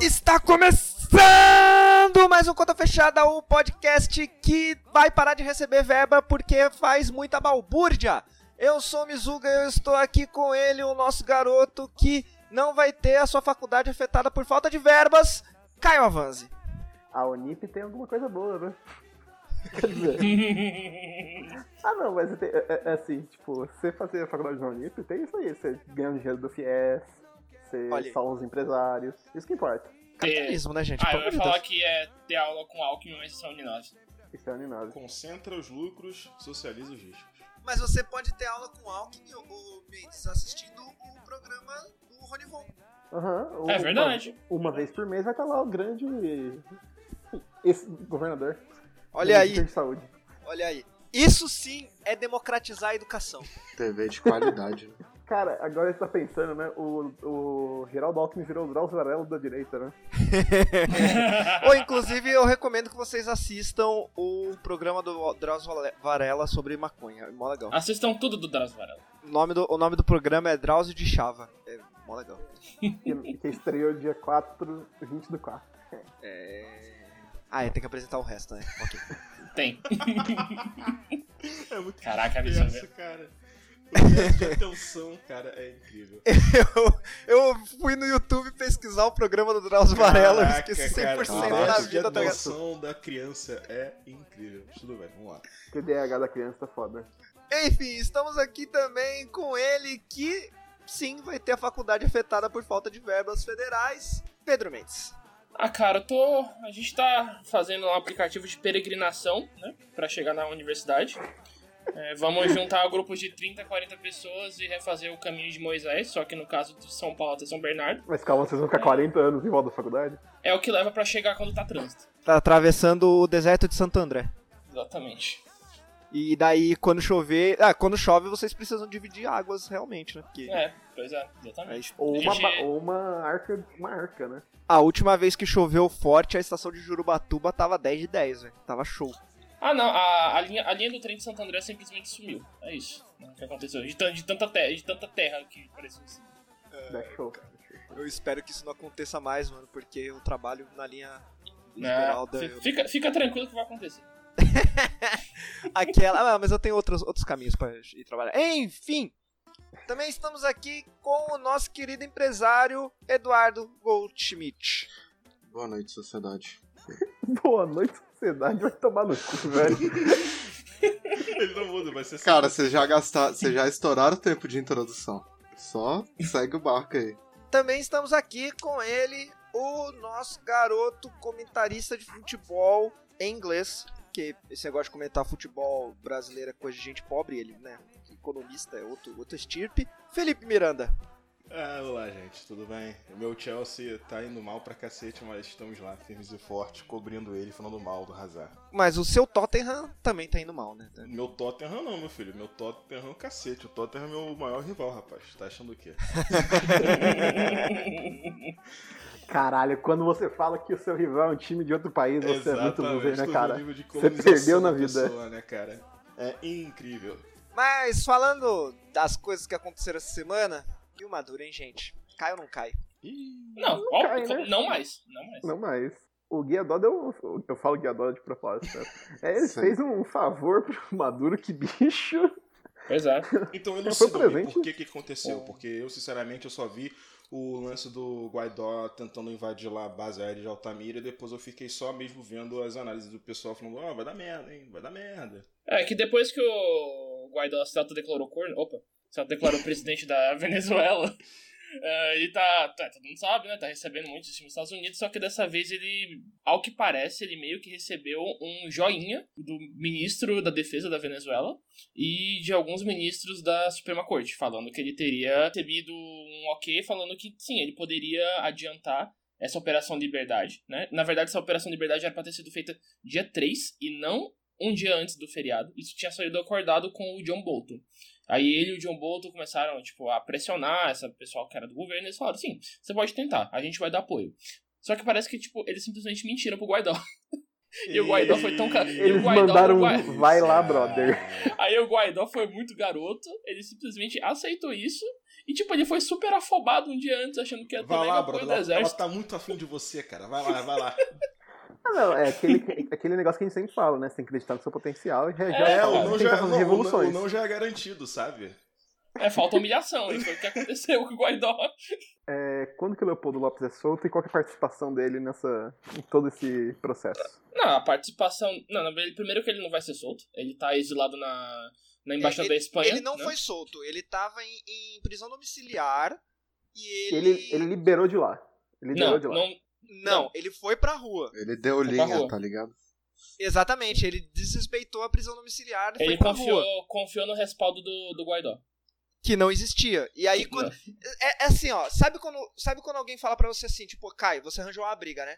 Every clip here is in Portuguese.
Está começando mais um Conta Fechada, o podcast que vai parar de receber verba porque faz muita balbúrdia. Eu sou o Mizuga e eu estou aqui com ele, o nosso garoto que não vai ter a sua faculdade afetada por falta de verbas, Caio Avanzi. A Unip tem alguma coisa boa, né? Quer dizer. ah, não, mas tem, é, é, assim, tipo, você fazer a faculdade da Unip, tem isso aí. Você ganha dinheiro do FIES, você Olha aí. salva os empresários. Isso que importa. Capitalismo, né, gente? Ah, eu Pelo ia amor de falar Deus. que é ter aula com Alckmin, mas isso é Uninove. Isso é Uninove. Concentra os lucros, socializa os riscos. Mas você pode ter aula com Alckmin ou Mendes assistindo o programa do Ronivon. Aham. o- É verdade. Uma, uma vez por mês vai estar lá o grande. Esse governador. Olha aí, Ministro de Saúde. olha aí. Isso sim é democratizar a educação. TV de qualidade. Cara, agora você tá pensando, né? O, o Geraldo Alckmin virou o Drauzio Varela da direita, né? Ou inclusive eu recomendo que vocês assistam o programa do Drauzio Varela sobre maconha. É mó legal. Assistam tudo do Drauzio Varela. O nome do, o nome do programa é Drauzio de Chava. É mó legal. Que, que estreou dia 4, 20 do 4. É... Ah, é, tem que apresentar o resto, né? Ok. Tem. É muito Caraca, absurdo. cara. O nível de atenção, cara, é incrível. Eu, eu fui no YouTube pesquisar o programa do Drauzio Varela e Caraca, esqueci 100% cara, da vida, tá ligado? atenção da criança é incrível. Tudo bem, vamos lá. DH da criança tá foda. Enfim, estamos aqui também com ele que sim vai ter a faculdade afetada por falta de verbas federais, Pedro Mendes. Ah, cara, eu tô. A gente tá fazendo um aplicativo de peregrinação, né? Pra chegar na universidade. É, vamos juntar grupos de 30, 40 pessoas e refazer o caminho de Moisés, só que no caso de São Paulo até São Bernardo. Mas calma, vocês vão ficar 40 anos em volta da faculdade? É o que leva pra chegar quando tá trânsito. Tá atravessando o deserto de Santo André. Exatamente. E daí, quando chover. Ah, quando chove, vocês precisam dividir águas realmente, né? Porque É, pois é, exatamente. Ou uma, Gente- ou uma arca, uma arca, né? a última vez que choveu forte, a estação de Jurubatuba tava 10 de 10, velho. Tava show. Ah, não, a, a, linha, a linha do trem de Santo André simplesmente sumiu. É isso né, que aconteceu. De, de tanta, terra, de tanta terra que parecia assim. Da show. Eu espero que isso não aconteça mais, mano, porque eu trabalho na linha Né? Esmeralda. Fi- eu- Fica, fica tranquilo que vai acontecer. Aquela. Ah, mas eu tenho outros, outros caminhos pra ir trabalhar. Enfim! Também estamos aqui com o nosso querido empresário Eduardo Goldschmidt. Boa noite, sociedade. Boa noite, sociedade. Vai tomar no cu, velho. Ele não muda, vai ser Cara, vocês já gastaram, vocês já estouraram o tempo de introdução. Só segue o barco aí. Também estamos aqui com ele, o nosso garoto comentarista de futebol em inglês. Que esse negócio de comentar futebol brasileiro é coisa de gente pobre, ele, né? Economista é outro, outro estirpe. Felipe Miranda. Ah, olá, gente, tudo bem? O meu Chelsea tá indo mal pra cacete, mas estamos lá, firmes e fortes, cobrindo ele, falando mal do Hazard. Mas o seu Tottenham também tá indo mal, né? Meu Tottenham não, meu filho. Meu Tottenham é o cacete. O Tottenham é meu maior rival, rapaz. Tá achando o quê? Caralho, quando você fala que o seu rival é um time de outro país, você é muito loser, né, cara? Você perdeu na da vida. pessoa, né, cara? É incrível. Mas falando das coisas que aconteceram essa semana, e o Maduro, hein, gente? Cai ou não cai? Ih, Não, Não cai, né? não mais. Não mais. Não mais. O Guia Doda, eu, eu falo Guia Doda de propósito. É, ele Sim. fez um favor pro Maduro, que bicho. Pois é. Então presente? por que que aconteceu. Porque eu, sinceramente, eu só vi o lance do Guaidó tentando invadir lá a base aérea de Altamira e depois eu fiquei só mesmo vendo as análises do pessoal falando, ó, vai dar merda, hein, vai dar merda. É que depois que o Guaidó se autodeclarou corno. Opa! Se autodeclarou presidente da Venezuela. é, ele tá, tá. Todo mundo sabe, né? Tá recebendo muito estímulo dos Estados Unidos. Só que dessa vez ele, ao que parece, ele meio que recebeu um joinha do ministro da Defesa da Venezuela e de alguns ministros da Suprema Corte, falando que ele teria recebido um ok, falando que sim, ele poderia adiantar essa Operação Liberdade, né? Na verdade, essa Operação Liberdade era pra ter sido feita dia 3 e não um dia antes do feriado. Isso tinha saído acordado com o John Bolton. Aí ele e o John Bolton começaram, tipo, a pressionar essa pessoal que era do governo e eles falaram, sim, você pode tentar, a gente vai dar apoio. Só que parece que, tipo, eles simplesmente mentiram pro Guaidó. E o Guaidó foi tão ca- e o Eles Guaidó- mandaram o Guai- um vai lá, brother. Aí o Guaidó foi muito garoto, ele simplesmente aceitou isso E, tipo, ele foi super afobado um dia antes, achando que ia ter Vai mega lá, apoio brother. do Ela, ela tá muito afim de você, cara. Vai lá, vai lá. Ah, não, é aquele, aquele negócio que a gente sempre fala, né? Você tem que acreditar no seu potencial e reagir É, É, fato o não, já, fazer não, o não- revoluções. o não já é garantido, sabe? É, falta humilhação, e foi o que aconteceu com o Guaidó. É, quando que o Leopoldo Lopes é solto e qual que é a participação dele nessa, em todo esse processo? Não, a participação. Não, não, ele- primeiro que ele não vai ser solto. Ele tá exilado na, na Embaixada ele, da Espanha. Ele não né? foi solto, ele tava em, em prisão domiciliar e Ele, ele. ele liberou de lá. Ele liberou Não, de lá. não, Não, não. ele foi pra rua. Ele deu Foi linha, tá ligado? Exatamente, ele desrespeitou a prisão domiciliar e ele foi pra confiou, rua. confiou no respaldo do, do Guaidó. Que não existia. E aí, quando. É, é assim, ó. Sabe quando, sabe quando alguém fala pra você assim, tipo, Caio, você arranjou uma briga, né?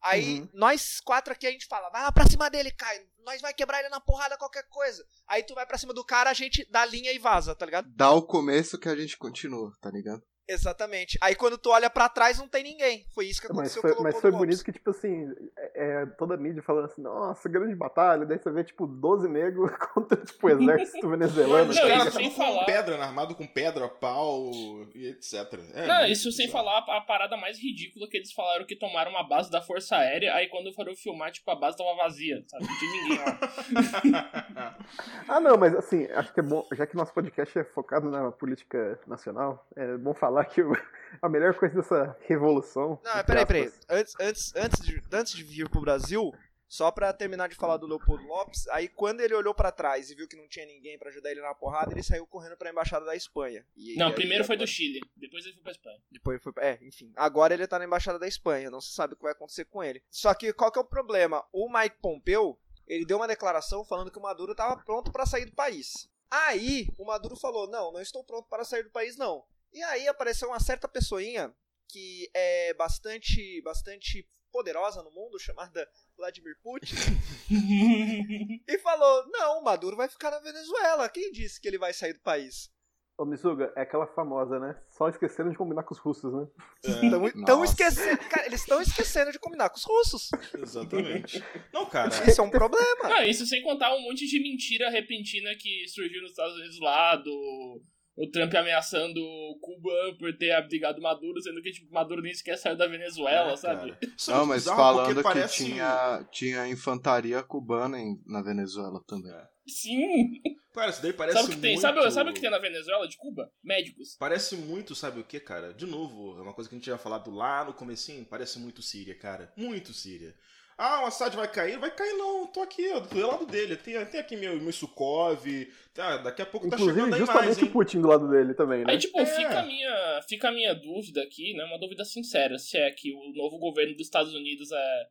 Aí, Uhum. nós quatro aqui, a gente fala, vai lá pra cima dele, Caio. Nós vai quebrar ele na porrada, qualquer coisa. Aí tu vai pra cima do cara, a gente dá linha e vaza, tá ligado? Dá o começo que a gente continua, tá ligado? Exatamente. Aí quando tu olha pra trás, não tem ninguém. Foi isso que Mas aconteceu foi, com o mas foi bonito que, tipo assim, é, é, toda a mídia falando assim, nossa, grande batalha, daí você vê, tipo, 12 negros contra, tipo, o exército venezuelano. Os Não, isso sem falar- pedra, né? armado com pedra, pau e etc. É, Não, isso sem bizarro. falar a, a parada mais ridícula que eles falaram que tomaram uma base da Força Aérea, aí quando foram filmar, tipo, a base tava vazia, sabe? Não tinha ninguém lá. Ah, não, mas assim, acho que é bom, já que nosso podcast é focado na política nacional, é bom falar que o- a melhor coisa dessa revolução. Não, peraí, peraí. Antes, antes, antes, de, antes de vir pro Brasil, só pra terminar de falar do Leopoldo Lopes, aí quando ele olhou pra trás e viu que não tinha ninguém pra ajudar ele na porrada, ele saiu correndo pra embaixada da Espanha. E- Não, e- primeiro foi do agora- Chile, depois ele foi pra Espanha. Depois foi. É, enfim. Agora ele tá na embaixada da Espanha. Não se sabe o que vai acontecer com ele. Só que qual que é o problema? O Mike Pompeu, ele deu uma declaração falando que o Maduro tava pronto pra sair do país. Aí, o Maduro falou: Não, não estou pronto para sair do país, não. E aí apareceu uma certa pessoinha que é bastante, bastante poderosa no mundo, chamada Vladimir Putin, e falou: Não, o Maduro vai ficar na Venezuela. Quem disse que ele vai sair do país? Ô, Misuga, é aquela famosa, né? Só esqueceram de combinar com os russos, né? Estão Nossa. esquecendo. Cara, eles estão esquecendo de combinar com os russos. Exatamente. Não, cara. Isso é um problema. Não, isso sem contar um monte de mentira repentina que surgiu nos Estados Unidos lá, do o Trump ameaçando Cuba por ter abdicado Maduro, sendo que tipo, Maduro nem sequer saiu da Venezuela, É, sabe? é Não, mas falando porque que parece- tinha, tinha infantaria cubana em- na Venezuela também. Sim. Cara, isso daí parece Sabe o que tem? muito... Sabe, sabe o que tem na Venezuela de Cuba? Médicos. Parece muito, sabe o que, cara? De novo, é uma coisa que a gente tinha falado lá no comecinho, parece muito Síria, cara. Muito Síria. Ah, o Assad vai cair? Vai cair não, tô aqui, ó, do lado dele. Tem, tem aqui meu, meu Sukov, tá, daqui a pouco tá Inclusive, chegando aí justamente mais, o? Putin do lado dele também, né? Aí, tipo, É. fica, a minha, fica a minha dúvida aqui, né? Uma dúvida sincera, se é que o novo governo dos Estados Unidos é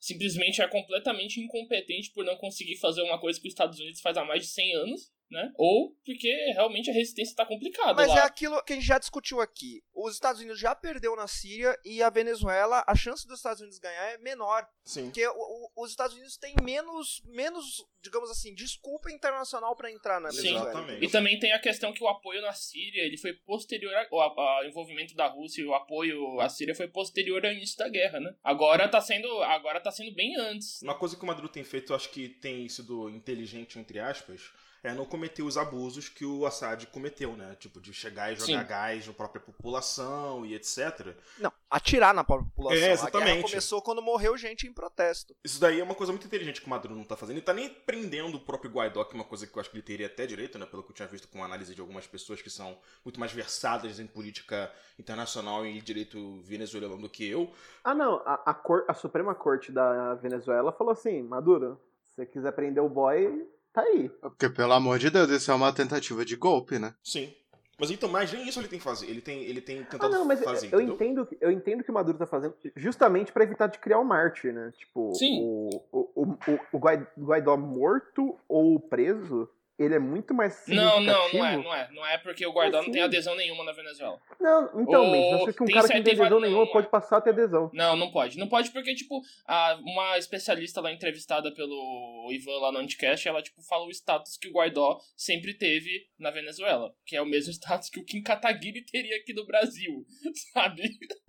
simplesmente é completamente incompetente por não conseguir fazer uma coisa que os Estados Unidos faz há mais de 100 anos, né? Ou porque realmente a resistência tá complicada Mas lá. é aquilo que a gente já discutiu aqui. Os Estados Unidos já perdeu na Síria e a Venezuela, a chance dos Estados Unidos ganhar é menor. Sim. Porque o- o- os Estados Unidos têm menos, menos, digamos assim, desculpa internacional pra entrar na Sim. Venezuela. Exatamente. E também tem a questão que o apoio na Síria, ele foi posterior ao ao envolvimento da Rússia e o apoio à Síria foi posterior ao início da guerra, né? Agora tá sendo, agora tá sendo bem antes. Uma coisa que o Maduro tem feito, eu acho que tem sido inteligente, entre aspas, é não cometer os abusos que o Assad cometeu, né? Tipo, de chegar e jogar Sim. gás na própria população e etc. Não, atirar na própria população. É, A exatamente. começou quando morreu gente em protesto. Isso daí é uma coisa muito inteligente que o Maduro não tá fazendo. Ele tá nem prendendo o próprio Guaidó, que é uma coisa que eu acho que ele teria até direito, né? Pelo que eu tinha visto com a análise de algumas pessoas que são muito mais versadas em política internacional e direito venezuelano do que eu. Ah, não. A, a, cor- a Suprema Corte da Venezuela falou assim: Maduro, se você quiser prender o boy, tá aí. Porque, pelo amor de Deus, isso é uma tentativa de golpe, né? Sim. Mas então, mais nem isso ele tem que fazer. Ele tem, ele tem Ah, tentado não, mas fazer, eu entendo, eu entendo que o Maduro tá fazendo justamente pra evitar de criar o mártir, né? Tipo, Sim. o, o, o, o- o Guai- Guaidó morto ou preso, ele é muito mais Não, não, não é, não é. Não é porque o Guaidó Assim? não tem adesão nenhuma na Venezuela. Não, então, mas acho que um tem cara que não tem adesão nenhuma pode é. passar a ter adesão. Não, não pode. Não pode porque, tipo, a, uma especialista lá entrevistada pelo Ivan lá no Anticast, ela, tipo, fala o status que o Guaidó sempre teve na Venezuela. Que é o mesmo status que o Kim Kataguiri teria aqui no Brasil, sabe?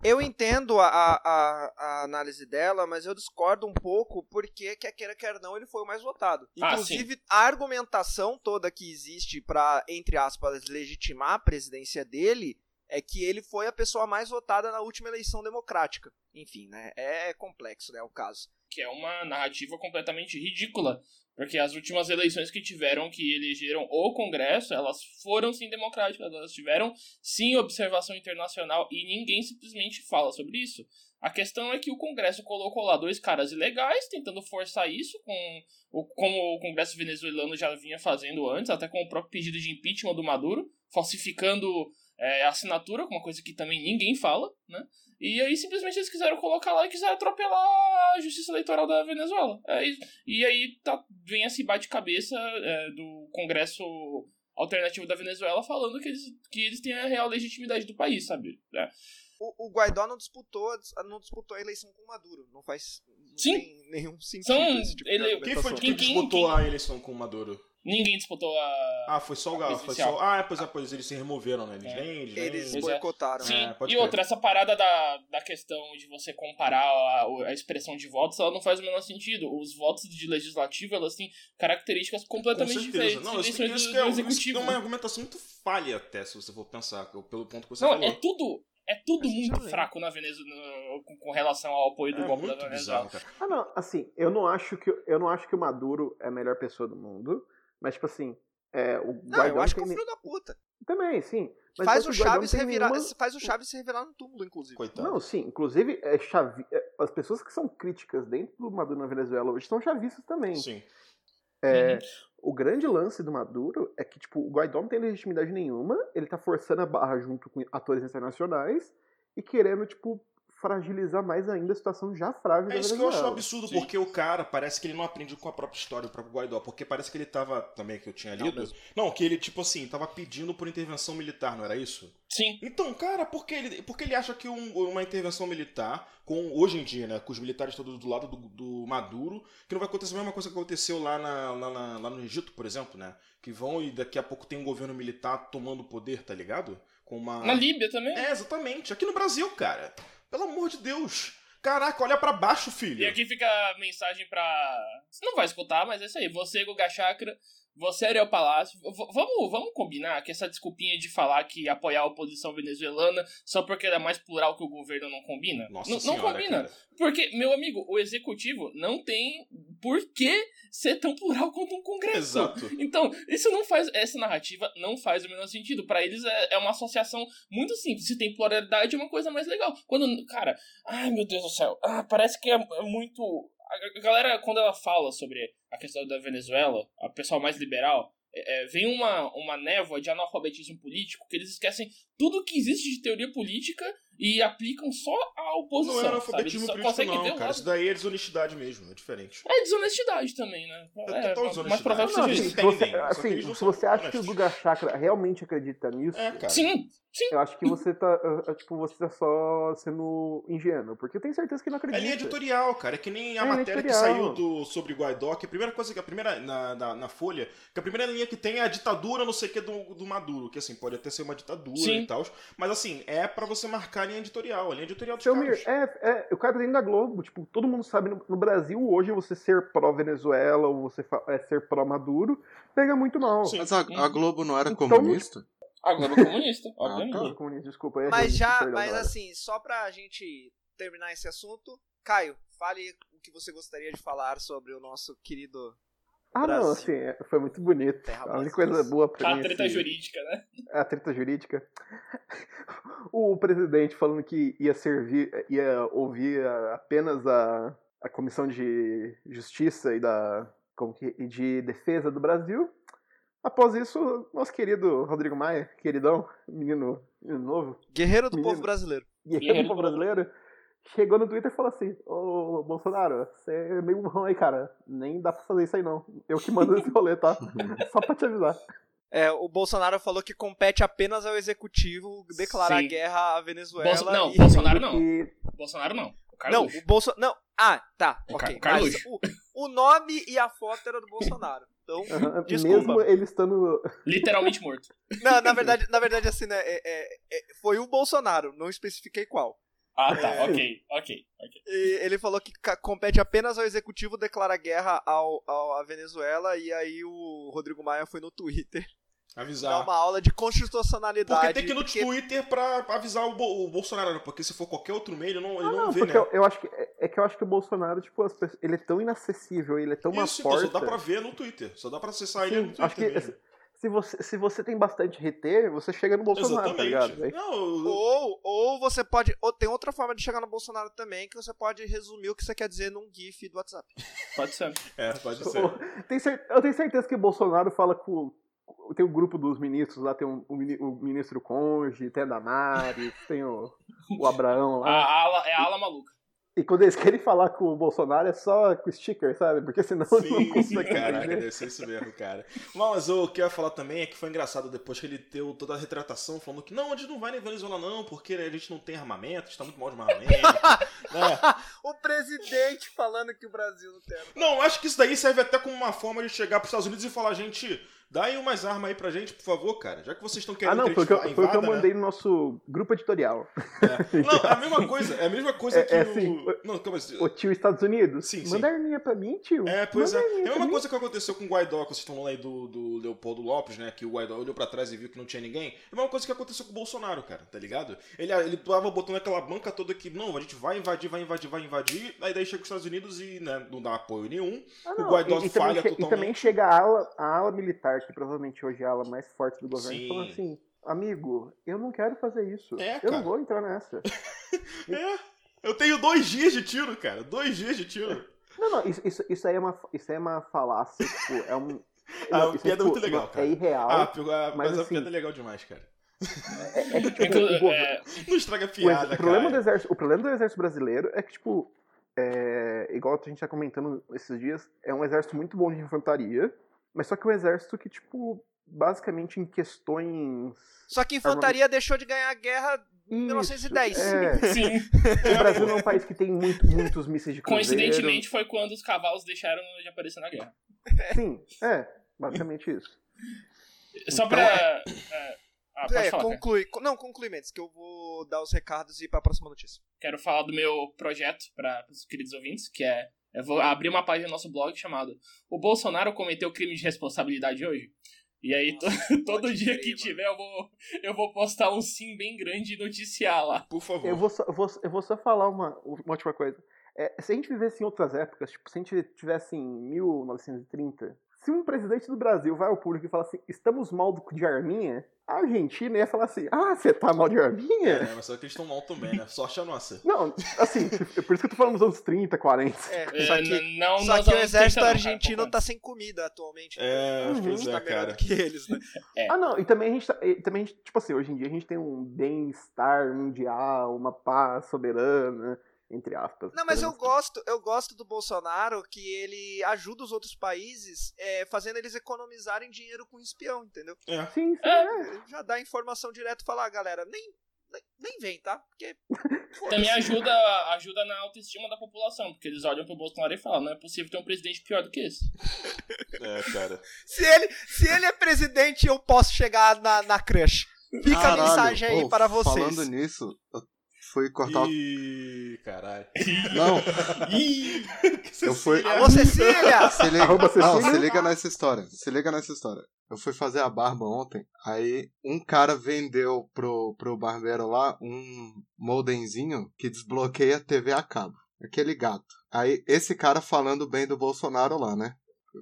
Eu entendo a, a, a análise dela, mas eu discordo um pouco porque, quer queira, quer não, ele foi o mais votado. Ah, Inclusive, a argumentação toda que existe pra, entre aspas, legitimar a presidência dele é que ele foi a pessoa mais votada na última eleição democrática. Enfim, né? É complexo, né, o caso. Que é uma narrativa completamente ridícula. Porque as últimas eleições que tiveram, que elegeram o Congresso, elas foram sim democráticas, elas tiveram sim observação internacional e ninguém simplesmente fala sobre isso. A questão é que o Congresso colocou lá dois caras ilegais, tentando forçar isso, com o, como o Congresso venezuelano já vinha fazendo antes, até com o próprio pedido de impeachment do Maduro, falsificando é, assinatura, uma coisa que também ninguém fala, né? E aí simplesmente eles quiseram colocar lá e quiseram atropelar a justiça eleitoral da Venezuela. É, e aí tá, vem esse bate-cabeça é, do Congresso Alternativo da Venezuela falando que eles, que eles têm a real legitimidade do país, sabe? É. O, o, Guaidó não disputou, não disputou a eleição com o Maduro. Não faz não Sim. nenhum sentido São, esse tipo ele, Quem foi Quem- que disputou quem- a eleição com o Maduro? Ninguém disputou a. Ah, foi só o Galo. Foi só... Ah, é, pois é, pois eles se removeram, né? Eles É. nem. Eles, nem... Eles é. boicotaram. Sim, É, pode e crer. outra, essa parada da, da questão de você comparar a, a expressão de votos, ela não faz o menor sentido. Os votos de legislativo, elas têm características Com completamente certeza. diferentes Não, isso, eleições isso, do, que é, do isso que executivo. é uma argumentação muito falha, até, se você for pensar, pelo ponto que você Não, falou. é tudo, é tudo muito também. fraco na Venezuela com, com relação ao apoio do É golpe da Venezuela. bizarro, cara. Ah, não, assim, eu não acho que eu não acho que o Maduro é a melhor pessoa do mundo, mas tipo assim, é, o Não, Guaidó eu acho que é um filho da puta. também, sim. Mas Faz o Chaves revirar, nenhuma- faz o Chaves se revelar no túmulo, inclusive. Coitado. Não, sim, inclusive é chavi... é, as pessoas que são críticas dentro do Maduro na Venezuela hoje são chavistas também. Sim. É, Uhum. O grande lance do Maduro é que, tipo, o Guaidó não tem legitimidade nenhuma, ele tá forçando a barra junto com atores internacionais e querendo, tipo, fragilizar mais ainda a situação já frágil É da isso que eu acho absurdo, Sim. porque o cara parece que ele não aprende com a própria história, o próprio Guaidó, porque parece que ele tava, também que eu tinha Não lido, mesmo. não, que ele, tipo assim, tava pedindo por intervenção militar, não era isso? Sim, Então, cara, por que ele, por que ele acha que um- uma intervenção militar, com hoje em dia, né, com os militares todos do lado do, do Maduro, que não vai acontecer a mesma coisa que aconteceu lá, na- lá, na- lá no Egito, por exemplo, né? Que vão e daqui a pouco tem um governo militar tomando o poder, tá ligado? Com uma. na Líbia também. É, exatamente. Aqui no Brasil, cara. Pelo amor de Deus. Caraca, olha pra baixo, filho. E aqui fica a mensagem pra. Você não vai escutar, mas é isso aí. Você, Guga Chakra, você, Ariel Palácio. v- vamos, vamos combinar que essa desculpinha de falar que apoiar a oposição venezuelana só porque ela é mais plural que o governo não combina? Nossa não, não senhora, combina. cara. Porque, meu amigo, o executivo não tem por que ser tão plural quanto um congresso. Exato. Então, isso não faz. Essa narrativa não faz o menor sentido. Pra eles é, é uma associação muito simples. Se tem pluralidade, é uma coisa mais legal. Quando. Cara, ai meu Deus do céu. Ah, parece que é, é muito. A galera, quando ela fala sobre a questão da Venezuela, a pessoal mais liberal, é, é, vem uma, uma névoa de analfabetismo político que eles esquecem tudo que existe de teoria política e aplicam só à oposição. Não é analfabetismo político, não, cara. lado- Isso daí é desonestidade mesmo, é diferente. É desonestidade também, né? É É, total desonestidade. provável que Não, seja assim, você, assim, se você acha que o honestos. Guga Chakra realmente acredita nisso, É, cara. Sim, eu acho que você tá, uh, uh, tipo, você tá só sendo ingênuo, porque eu tenho certeza que não É acredita. linha editorial, cara. É que nem a É, matéria que saiu do, sobre Guaidó, que a primeira coisa que a primeira. Na, na, na Folha, que a primeira linha que tem é a ditadura, não sei o que, do, do Maduro. Que assim, pode até ser uma ditadura Sim. e tal. Mas assim, é pra você marcar a linha editorial. A linha editorial dos Seu caras. Mir, é, é, o cara tá dentro da Globo, tipo, todo mundo sabe, no, no Brasil hoje você ser pró-Venezuela ou você é, ser pró-Maduro, pega muito mal. Sim. Mas a, a Globo não era Então- comunista? A Globo é comunista, Ah, obviamente. Não, comunista, desculpa. errei, Mas já, mas assim, só pra gente terminar esse assunto, Caio, fale o que você gostaria de falar sobre o nosso querido Ah, não, Brasil. assim, é, foi muito bonito. Terra a única coisa boa pra A mim. treta assim, jurídica, né? é a treta jurídica. o presidente falando que ia servir, ia ouvir a- apenas a, a Comissão de Justiça e da como que, e de Defesa do Brasil. Após isso, nosso querido Rodrigo Maia, queridão, menino, menino novo, guerreiro do Menino. povo brasileiro. guerreiro Guerreiro do povo brasileiro, chegou no Twitter e falou assim: Ô Bolsonaro, você é meio burrão aí, cara. Nem dá pra fazer isso aí não. Eu que mando esse rolê, tá? Só pra te avisar. É, o Bolsonaro falou que compete apenas ao executivo declarar Sim. guerra à Venezuela. Bolso- Não, e- Bolsonaro não. E Bolsonaro não. O Não, Carluxo. o Bolsonaro. Não. Ah, tá. O ok. Car- mas o, o nome e a foto era do Bolsonaro. Então, mesmo ele estando. Literalmente morto. não, na verdade, na verdade, assim, né? é- é- é- foi o Bolsonaro, não especifiquei qual. Ah, tá, ok, ok, ok. E ele falou que compete apenas ao executivo declarar guerra ao, ao- à Venezuela e aí o Rodrigo Maia foi no Twitter dar Avisar. uma aula de constitucionalidade. Porque tem que ir no porque- Twitter pra avisar o, Bo- o Bolsonaro, né? porque se for qualquer outro meio, ele não, ele Ah, não, não, vê, porque né? eu, eu acho que é, é que eu acho que o Bolsonaro, tipo, as pessoas- ele é tão inacessível, ele é tão uma Isso, então, porta. só dá pra ver no Twitter. Só dá pra acessar ele Sim, no Twitter acho que mesmo. se você, se você tem bastante RT, você chega no Bolsonaro, tá ligado? Exatamente. Aí- Não, eu- Ou, ou você pode. Ou tem outra forma de chegar no Bolsonaro também, que você pode resumir o que você quer dizer num GIF do WhatsApp. Pode ser. É, pode ser. Ô, tem cer- eu tenho certeza que o Bolsonaro fala com. Tem o grupo dos ministros lá, tem o, o mini- o ministro Conge, tem a Damares, tem o, o Abraão A lá. ala, é a ala maluca. E quando eles querem falar com o Bolsonaro é só com sticker, sabe? Porque senão eles não Sim, sim, caraca, deve ser isso mesmo, cara. Mas o que eu ia falar também é que foi engraçado depois que ele deu toda a retratação falando que não, a gente não vai na Venezuela não, porque a gente não tem armamento, a gente tá muito mal de armamento. né? O presidente falando que o Brasil não tem. Não, acho que isso daí serve até como uma forma de chegar pros Estados Unidos e falar, gente, dá aí umas armas aí pra gente, por favor, cara. Já que vocês estão Ah, querendo não, que foi o que, eu, foi o que eu né? mandei no nosso grupo editorial. É. Não, é a mesma coisa, é a mesma coisa É- que é o... assim, Não, calma. O tio Estados Unidos, Sim, sim. manda arminha pra mim, tio. É, pois é. Manda É arminha a mesma mim. coisa que aconteceu com o Guaidó, que vocês estão falando aí do, do Leopoldo Lopes, né? Que o Guaidó olhou pra trás e viu que não tinha ninguém. É a mesma coisa que aconteceu com o Bolsonaro, cara, tá ligado? Ele, ele tava botando aquela banca toda que, não, a gente vai invadir, vai invadir, vai invadir. Aí daí chega os Estados Unidos e né, não dá apoio nenhum. Ah, o não, Guaidó e, e falha che- totalmente. E também chega a ala, a ala militar, que provavelmente hoje é a ala mais forte do governo, Sim. falando assim: amigo, eu não quero fazer isso. É, eu cara. não vou entrar nessa. É. Eu tenho dois dias de tiro, cara. Dois dias de tiro. não, não, isso, isso, isso aí é uma, isso aí é uma falácia, tipo, é um. Ah, não, a isso piada é tipo, muito legal, não- cara. É irreal. Ah, mas, mas a assim- piada é legal demais, cara. é, é que, tipo, o, é, Não estraga a o piada, o problema do cara. exército, o problema do exército brasileiro é que, tipo, é, igual a gente tá comentando esses dias, é um exército muito bom de infantaria, mas só que é um exército que, tipo, basicamente em questões. Só que a infantaria deixou de ganhar a guerra em 1910. É, sim. o Brasil é um país que tem muito, muitos mísseis de cruzeiro. Coincidentemente foi quando os cavalos deixaram de aparecer na guerra. Sim, é, basicamente isso. Só pra. é, ah, É, falar, cara. conclui. Não, conclui, Mendes, que eu vou dar os recados e ir pra próxima notícia. Quero falar do meu projeto para os queridos ouvintes, que é. Eu vou abrir uma página no nosso blog chamado O Bolsonaro cometeu crime de responsabilidade hoje? E aí, to- todo dia crer, que mano. tiver, eu vou, eu vou postar um sim bem grande e noticiar lá. Por favor. Eu vou só, eu vou, eu vou só falar uma, uma última coisa. É, se a gente vivesse em outras épocas, tipo, se a gente tivesse em 1930, se um presidente do Brasil vai ao público e fala assim, estamos mal do- de arminha, a Argentina ia falar assim, ah, você tá mal de arminha? É, mas só que eles estão mal também, né? Sorte a nossa. Não, assim, por isso que eu tô falando dos anos 30, 40. É, só É, que, n- não, só que o exército 30 não, cara, argentino tá sem comida atualmente. É, Uhum. pois tá é, melhor do que eles, né? Ah, não, e também a gente, tá, e também a gente, tipo assim, hoje em dia a gente tem um bem-estar mundial, uma paz soberana, entre aspas. Não, mas eu Podemos- gosto, eu gosto do Bolsonaro que ele ajuda os outros países é, fazendo eles economizarem dinheiro com espião, entendeu? É. Sim, sim, É. é. Já dá informação direto e fala, ah, galera, nem, nem, nem vem, tá? Porque. Também ajuda, ajuda na autoestima da população, porque eles olham pro Bolsonaro e falam, não é possível ter um presidente pior do que esse. É, cara. Se ele, se ele é presidente, eu posso chegar na, na crush. Fica a Caralho, mensagem aí ô, para vocês. Falando nisso, eu fui cortar o... Ih, caralho. Não, Ih, que Eu fui-. Alô, Cecília! se liga, Arroba não, Cecília. se liga nessa história. Se liga nessa história. Eu fui fazer a barba ontem, aí um cara vendeu pro, pro barbeiro lá um modemzinho que desbloqueia a TV a cabo. Aquele gato. Aí esse cara falando bem do Bolsonaro lá, né?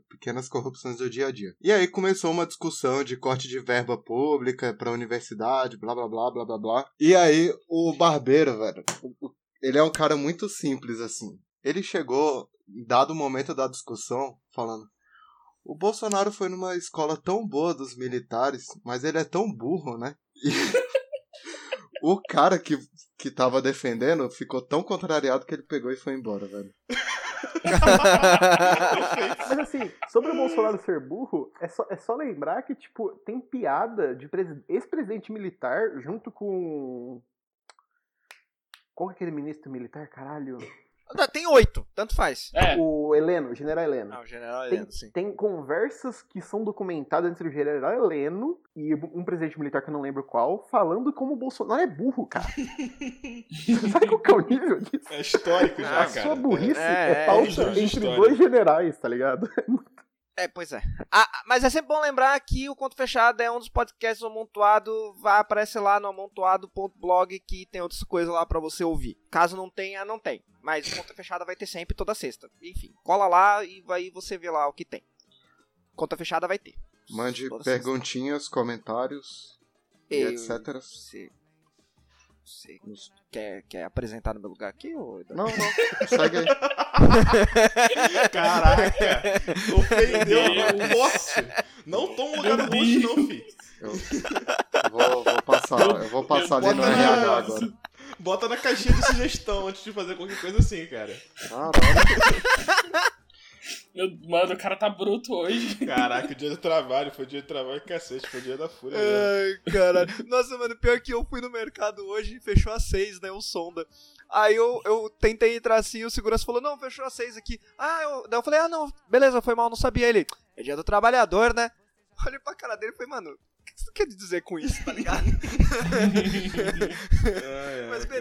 Pequenas corrupções do dia a dia. E aí começou uma discussão de corte de verba pública pra universidade, blá blá blá blá blá blá. E aí o barbeiro, velho, ele é um cara muito simples assim. Ele chegou, dado o momento da discussão, falando: O Bolsonaro foi numa escola tão boa dos militares, mas ele é tão burro, né? E o cara que, que tava defendendo ficou tão contrariado que ele pegou e foi embora, velho. Mas assim, sobre o Bolsonaro ser burro, é só, é só lembrar que, tipo, tem piada de presi- ex-presidente militar junto com. Qual é aquele ministro militar, caralho? Não, Tem oito, tanto faz. É, O Heleno, o general Heleno. Ah, o general Tem, Heleno, sim. tem conversas que são documentadas entre o general Heleno e um presidente militar que eu não lembro qual, falando como o Bolsonaro é burro, cara. Sabe qual que é o nível disso? É histórico já, A cara. sua burrice É, é, é, pauta livros de entre dois generais, tá ligado? É, pois é. Ah, mas é sempre bom lembrar que o Conto Fechado é um dos podcasts do Amontoado. Vai aparecer lá no amontoado.blog que tem outras coisas lá pra você ouvir. Caso não tenha, não tem. Mas o Conta Fechada vai ter sempre toda sexta. Enfim, cola lá e vai você vê lá o que tem. Conta Fechada vai ter. Mande Toda sexta. perguntinhas, comentários e Eu- etc. Você, você quer, quer apresentar no meu lugar aqui? Ou... Não, não. Segue aí. Caraca! Ofendeu o poste. Não toma lugar no poste, não, filho. Eu vou, vou passar, eu vou passar ali no RH agora. Bota na caixinha de sugestão antes de fazer qualquer coisa assim, cara. Caralho. Meu, mano, o cara tá bruto hoje. Caraca, o dia do trabalho, foi dia de trabalho cacete, foi dia da fúria. né? Ai, cara. Nossa, mano, pior que eu fui no mercado hoje e fechou às seis, né? O sonda. Aí eu, eu tentei entrar assim, o segurança falou, não, fechou às seis aqui. Ah, eu, daí eu falei, ah, não, beleza, foi mal, não sabia. Ele, é dia do trabalhador, né? Olhei pra cara dele e falei, mano, o que você quer dizer com isso, tá ligado? Ai, ai, Mas cara.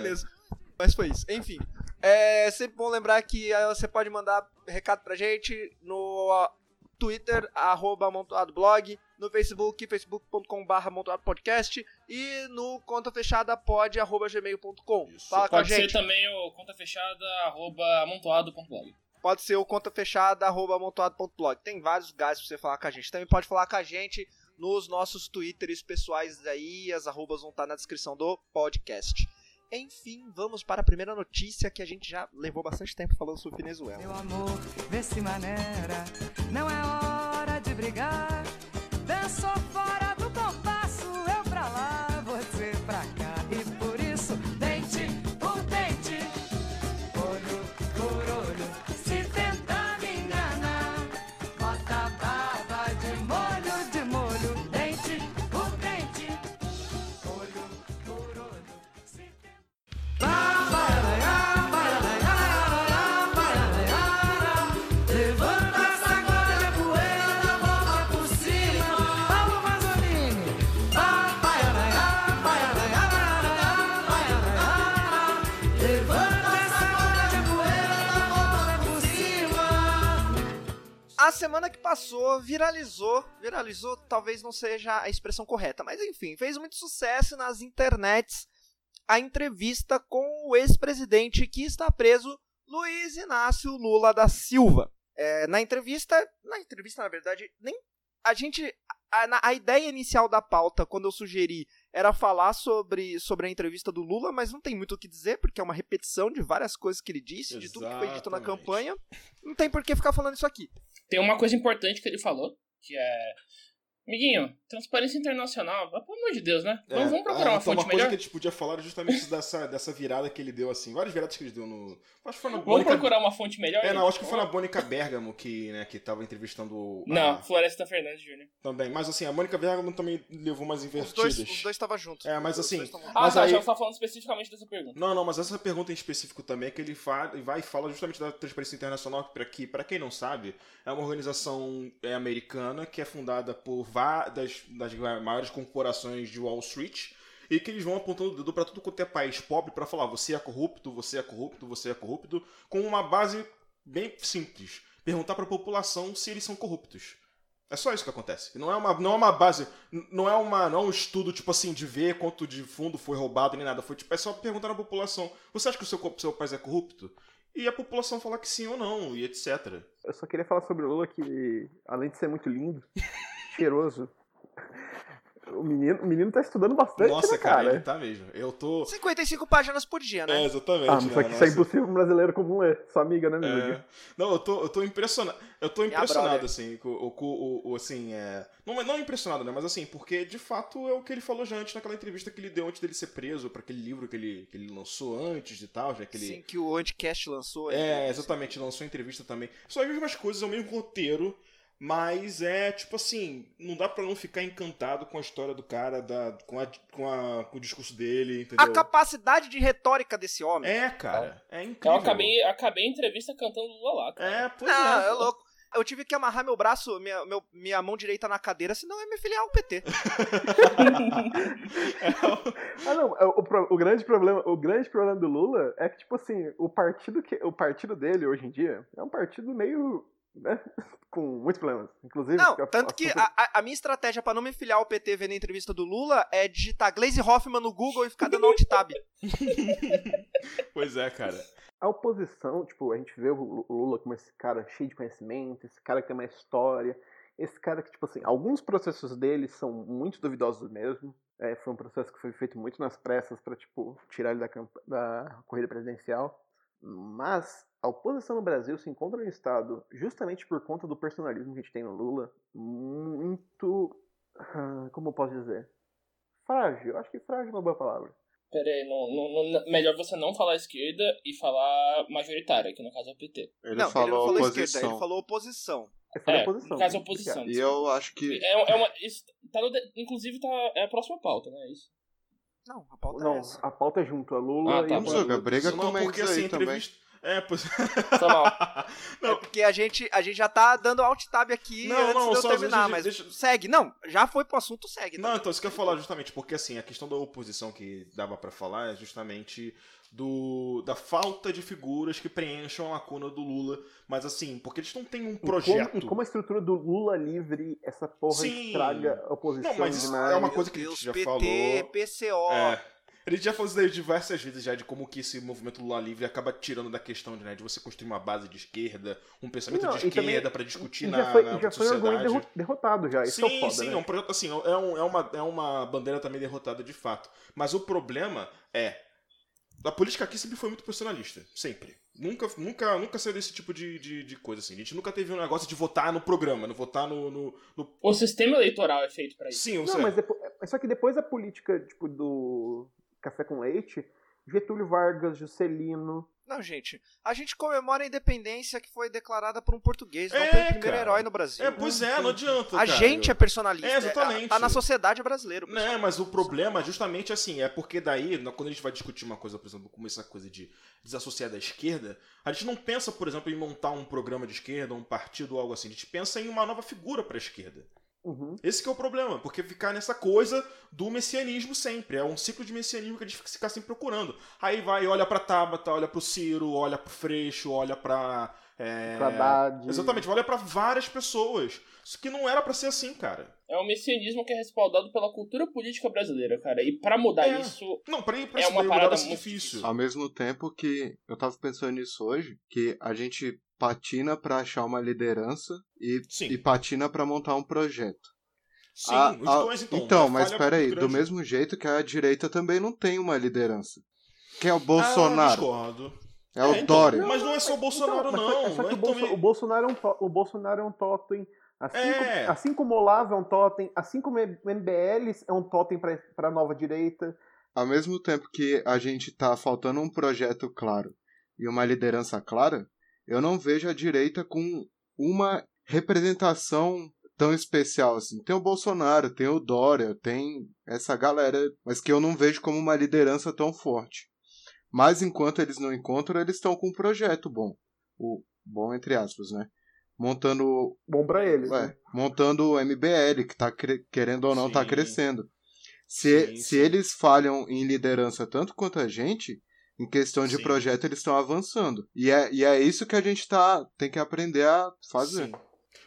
Mas foi isso. Enfim. É sempre bom lembrar que ah, você pode mandar recado pra gente no Twitter, arroba amontoadoblog, no Facebook, facebook.com.br amontoadopodcast e no conta fechada pod, arroba gmail.com. Fala com a Pode ser gente. também o conta fechada, arroba amontoado.blog. Pode ser o conta fechada, arroba amontoado.blog. Tem vários lugares pra você falar com a gente. Também pode falar com a gente nos nossos twitters pessoais aí, as arrobas vão estar na descrição do podcast. Enfim, vamos para a primeira notícia que a gente já levou bastante tempo falando sobre Venezuela. Meu amor, vê se maneira, não é hora de brigar. Semana que passou viralizou, viralizou talvez não seja a expressão correta, mas enfim, fez muito sucesso nas internets a entrevista com o ex-presidente que está preso, Luiz Inácio Lula da Silva. É, na entrevista, na entrevista na verdade, nem a gente a, a ideia inicial da pauta quando eu sugeri era falar sobre, sobre a entrevista do Lula, mas não tem muito o que dizer porque é uma repetição de várias coisas que ele disse, de tudo que foi dito na Exatamente. campanha. Não tem por que ficar falando isso aqui. Tem uma coisa importante que ele falou, que é. Amiguinho, transparência internacional. Pelo amor de Deus, né? Vamos, vamos procurar ah, uma então fonte uma coisa melhor? que a gente podia falar era justamente dessa, dessa virada que ele deu, assim. Várias viradas que ele deu no. Acho que foi na Vamos Mônica. procurar uma fonte melhor? É, não, acho que foi na Mônica Bergamo que, né, que tava entrevistando a- Não, Floresta Fernandes Jr. Também. Mas assim, a Mônica Bergamo também levou umas Os invertidas. dois, os dois estavam juntos. É, mas assim. Ah, Mas tá, aí- já tá falando especificamente dessa pergunta. Não, não, mas essa pergunta em específico também é que ele fa- vai e fala justamente da Transparência Internacional, que, pra- quem não sabe, é uma organização é, americana que é fundada por das, das maiores corporações de Wall Street e que eles vão apontando o dedo pra tudo quanto é país pobre pra falar você é corrupto, você é corrupto, você é corrupto, com uma base bem simples. Perguntar pra população se eles são corruptos. É só isso que acontece. Não é uma, não é uma base, não é uma, não é um estudo tipo assim de ver quanto de fundo foi roubado nem nada. Foi tipo é só perguntar na população. Você acha que o seu, seu país é corrupto? E a população falar que sim ou não e etc. Eu só queria falar sobre o Lula que, além de ser muito lindo, cheiroso, o menino, o menino tá estudando bastante, Nossa, né, cara, cara? ele tá mesmo. Eu tô 55 páginas por dia, né? É, exatamente. Ah, mas né? só que isso é impossível um brasileiro comum ler. Sua amiga, né, É. amiga? Não, eu tô, eu tô impressionado. Eu tô Minha impressionado, assim, com o, o, o- assim, é. Não, não impressionado, né? Mas assim, porque de fato é o que ele falou já antes naquela entrevista que ele deu antes dele ser preso, pra aquele livro que ele, que ele lançou antes e tal, já que ele. Sim, que o Anticast lançou. É, exatamente, lançou entrevista também. São as mesmas coisas, é o mesmo roteiro, Mas é tipo assim, não dá pra não ficar encantado com a história do cara, da, com, a, com, a, com o discurso dele, entendeu? A capacidade de retórica desse homem. É, cara, é incrível. Eu acabei, acabei a entrevista cantando Lula lá, cara. É, pois Não, é. é louco. Eu tive que amarrar meu braço, minha, meu- minha mão direita na cadeira, senão eu ia me filiar ao PT. Ah, não, é, o, pro- o grande problema, o grande problema do Lula é que, tipo assim, o partido, que, o partido dele hoje em dia é um partido meio. Né, com muitos problemas. Inclusive. Não, fica- tanto que a, a- a minha estratégia pra não me filiar ao PT vendo a entrevista do Lula é digitar Glaze Hoffman no Google e ficar dando alt tab. Pois é, cara. A oposição, tipo, a gente vê o Lu- o Lula como esse cara cheio de conhecimento, esse cara que tem uma história, esse cara que, tipo assim, alguns processos dele são muito duvidosos mesmo. É, foi um processo que foi feito muito nas pressas pra, tipo, tirar ele da, da corrida presidencial. Mas a oposição no Brasil se encontra no Estado justamente por conta do personalismo que a gente tem no Lula, muito. ah, Como eu posso dizer? Frágil. Acho que frágil é uma boa palavra. Pera aí, não, não- não- melhor você não falar esquerda e falar majoritária, que no caso é o PT. Ele não, falou ele não falou oposição. esquerda, ele falou oposição. Eu falei É, oposição. no caso, né? oposição. E eu acho que. É, é uma, isso tá no inclusive, tá, é a próxima pauta, né? Isso. Não, a pauta é Não, essa. a pauta é junto, a Lula Ah, tá e bom. o Zuga, briga Não, com o porque Mendes assim, aí também. entrevista. É, pois. Foi mal. É Não, porque a gente, a gente já tá dando alt tab aqui Não, antes não, de eu só terminar, deixa- mas deixa- segue. Não, já foi pro assunto, segue. Não, então isso que eu ia falar justamente, porque assim, a questão da oposição que dava pra falar é justamente do da falta de figuras que preencham a lacuna do Lula, mas assim, porque eles não têm um E projeto. como, e como a estrutura do Lula livre, essa porra Sim. estraga a oposição Não, mas isso demais. é uma coisa que a Deus, gente já PT, falou. PCO. É. Ele já falou isso diversas vezes já, de como que esse movimento Lula livre acaba tirando da questão de, né, de você construir uma base de esquerda, um pensamento Não, de e esquerda pra discutir E na, já foi, na e já foi sociedade. derro- derrotado já. Isso sim, que é foda, sim, né? é um projeto assim, é, um- é uma, é uma bandeira também derrotada de fato. Mas o problema é. A política aqui sempre foi muito personalista. Sempre. Nunca, nunca, nunca saiu desse tipo de, de, de coisa assim. A gente nunca teve um negócio de votar no programa, não votar no. no, no- O sistema eleitoral é feito pra isso. Sim, Não, sei. mas depois, é só que depois a política, tipo, do café com leite, Getúlio Vargas, Juscelino. Não, gente, a gente comemora a independência que foi declarada por um português, não É, pelo primeiro cara. herói no Brasil. É, pois é, não adianta. a cara. gente é personalista. É, exatamente. Tá na sociedade brasileira. pessoal. Né, mas o problema é justamente assim, é porque daí, na- quando a gente vai discutir uma coisa, por exemplo, como essa coisa de desassociar da esquerda, a gente não pensa, por exemplo, em montar um programa de esquerda, um partido ou algo assim. A gente pensa em uma nova figura pra esquerda. Uhum. Esse que é o problema, porque ficar nessa coisa do messianismo sempre. É um ciclo de messianismo que a gente fica sempre procurando. Aí vai, olha pra Tabata, olha pro Ciro, olha pro Freixo, olha pra. É... Pra Haddad. Exatamente, olha pra várias pessoas. Isso que não era pra ser assim, cara. É um messianismo que é respaldado pela cultura política brasileira, cara. E pra mudar É. isso, Não, pra ir pra É uma mudar parada muito difícil. Ao mesmo tempo que eu tava pensando nisso hoje, que a gente patina pra achar uma liderança e, e patina pra montar um projeto. Sim, A- os a- dois então. Então, A mas peraí, do mesmo jeito que a direita também não tem uma liderança. Quem é o Ah, Bolsonaro? discordo. é o É, então, Dória. Mas não é só o Bolsonaro, Então, não. só- é só que É o, Bolso- o Bolsonaro é um, tó- o Bolsonaro é um totem. Assim, É. como, assim como o Olavo é um totem, assim como o MBL é um totem pra, pra nova direita. Ao mesmo tempo que a gente tá faltando um projeto claro e uma liderança clara, eu não vejo a direita com uma representação tão especial assim. Tem o Bolsonaro, tem o Dória, tem essa galera, mas que eu não vejo como uma liderança tão forte. Mas enquanto eles não encontram, eles estão com um projeto bom. O bom entre aspas, né? Montando Bom pra eles. Ué, né? montando o MBL, que tá cre- querendo ou não tá Sim. crescendo. Se, Sim, se sim. eles falham em liderança tanto quanto a gente, em questão de Sim. projeto eles estão avançando. E é, e é isso que a gente tá, tem que aprender a fazer. Sim.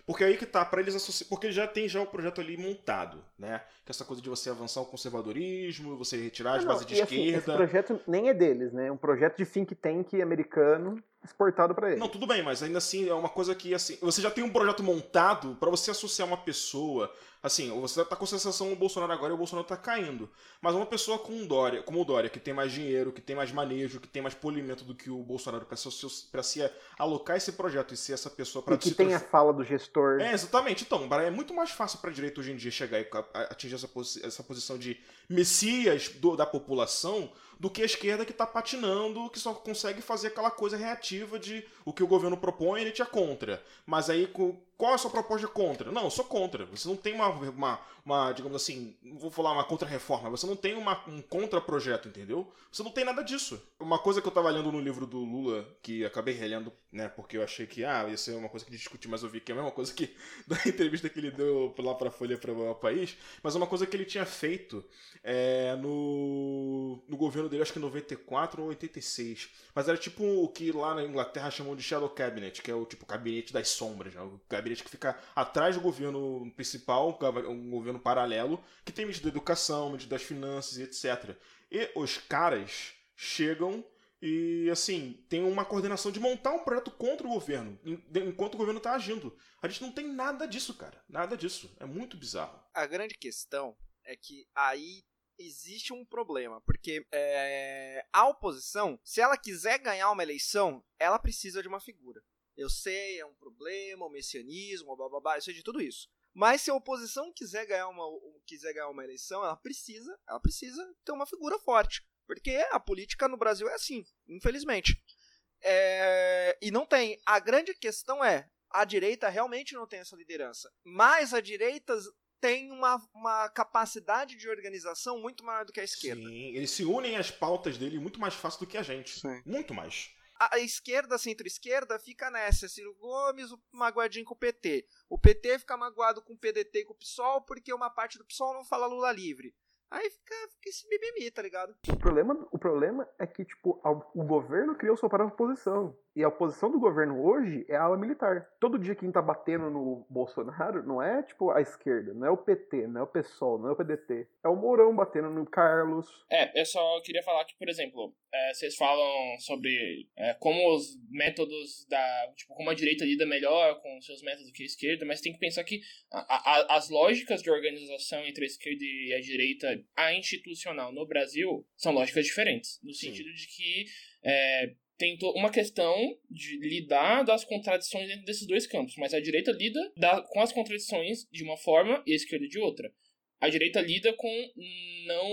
Porque aí que tá, pra eles associar. Porque já tem já o projeto ali montado, né? Que essa coisa de você avançar o conservadorismo, você retirar as Não, bases de e assim, esse esquerda. projeto nem é deles, né? É um projeto de think tank americano exportado pra eles. Não, tudo bem, mas ainda assim é uma coisa que assim, você já tem um projeto montado pra você associar uma pessoa, assim, você tá com a sensação o Bolsonaro agora e o Bolsonaro tá caindo, mas uma pessoa com um Dória, como o Dória, que tem mais dinheiro, que tem mais manejo, que tem mais polimento do que o Bolsonaro pra se, pra se alocar esse projeto e ser essa pessoa pra e que tem a fala do gestor. É, exatamente. Então, é muito mais fácil pra direita hoje em dia chegar e atingir essa, posi- essa posição de messias do- da população do que a esquerda que tá patinando, que só consegue fazer aquela coisa reativa de o que o governo propõe, ele te é contra. Mas aí, qual é a sua proposta contra? Não, eu sou contra. Você não tem uma, uma, uma digamos assim, vou falar uma contra-reforma, você não tem uma, um contra-projeto, entendeu? Você não tem nada disso. Uma coisa que eu tava lendo no livro do Lula, que acabei relendo, né, porque eu achei que, ah, ia ser uma coisa que discutir, mas eu vi que é a mesma coisa que da entrevista que ele deu lá pra Folha para o País, mas uma coisa que ele tinha feito é, no, no governo dele, acho que 94 ou 86. Mas era tipo o que lá na Inglaterra chamam de Shadow Cabinet, que é o tipo gabinete das sombras, né? o gabinete que fica atrás do governo principal, um governo paralelo, que tem medida da educação, medida das finanças e etc. E os caras chegam e, assim, tem uma coordenação de montar um projeto contra o governo, enquanto o governo está agindo. A gente não tem nada disso, cara. Nada disso. É muito bizarro. A grande questão é que aí existe um problema, porque é, a oposição, se ela quiser ganhar uma eleição, ela precisa de uma figura. Eu sei, é um problema, o messianismo, blá blá blá, eu sei de tudo isso. Mas se a oposição quiser ganhar uma, quiser ganhar uma eleição, ela precisa, ela precisa ter uma figura forte. Porque a política no Brasil é assim, infelizmente. É... E não tem. A grande questão é: a direita realmente não tem essa liderança. Mas a direita tem uma, uma capacidade de organização muito maior do que a esquerda. Sim, eles se unem às pautas dele muito mais fácil do que a gente. Sim. Muito mais. A, esquerda, centro-esquerda, fica nessa. Ciro Gomes, magoadinho com o PT. O PT fica magoado com o PDT e com o PSOL porque uma parte do PSOL não fala Lula livre. Aí fica, fica esse mimimi, tá ligado? O problema, o problema é que, tipo, o governo criou sua própria oposição. E a oposição do governo hoje é a ala militar. Todo dia quem tá batendo no Bolsonaro não é, tipo, a esquerda, não é o PT, não é o PSOL, não é o PDT. É o Mourão batendo no Carlos. É, eu só queria falar que, por exemplo, é, vocês falam sobre é, como os métodos da. Tipo, como a direita lida melhor com seus métodos que a esquerda, mas tem que pensar que a, a, as lógicas de organização entre a esquerda e a direita, a institucional no Brasil, são lógicas diferentes. No sentido Sim. de que. É, tem uma questão de lidar das contradições dentro desses dois campos, mas a direita lida da, com as contradições de uma forma e a esquerda de outra. A direita lida com não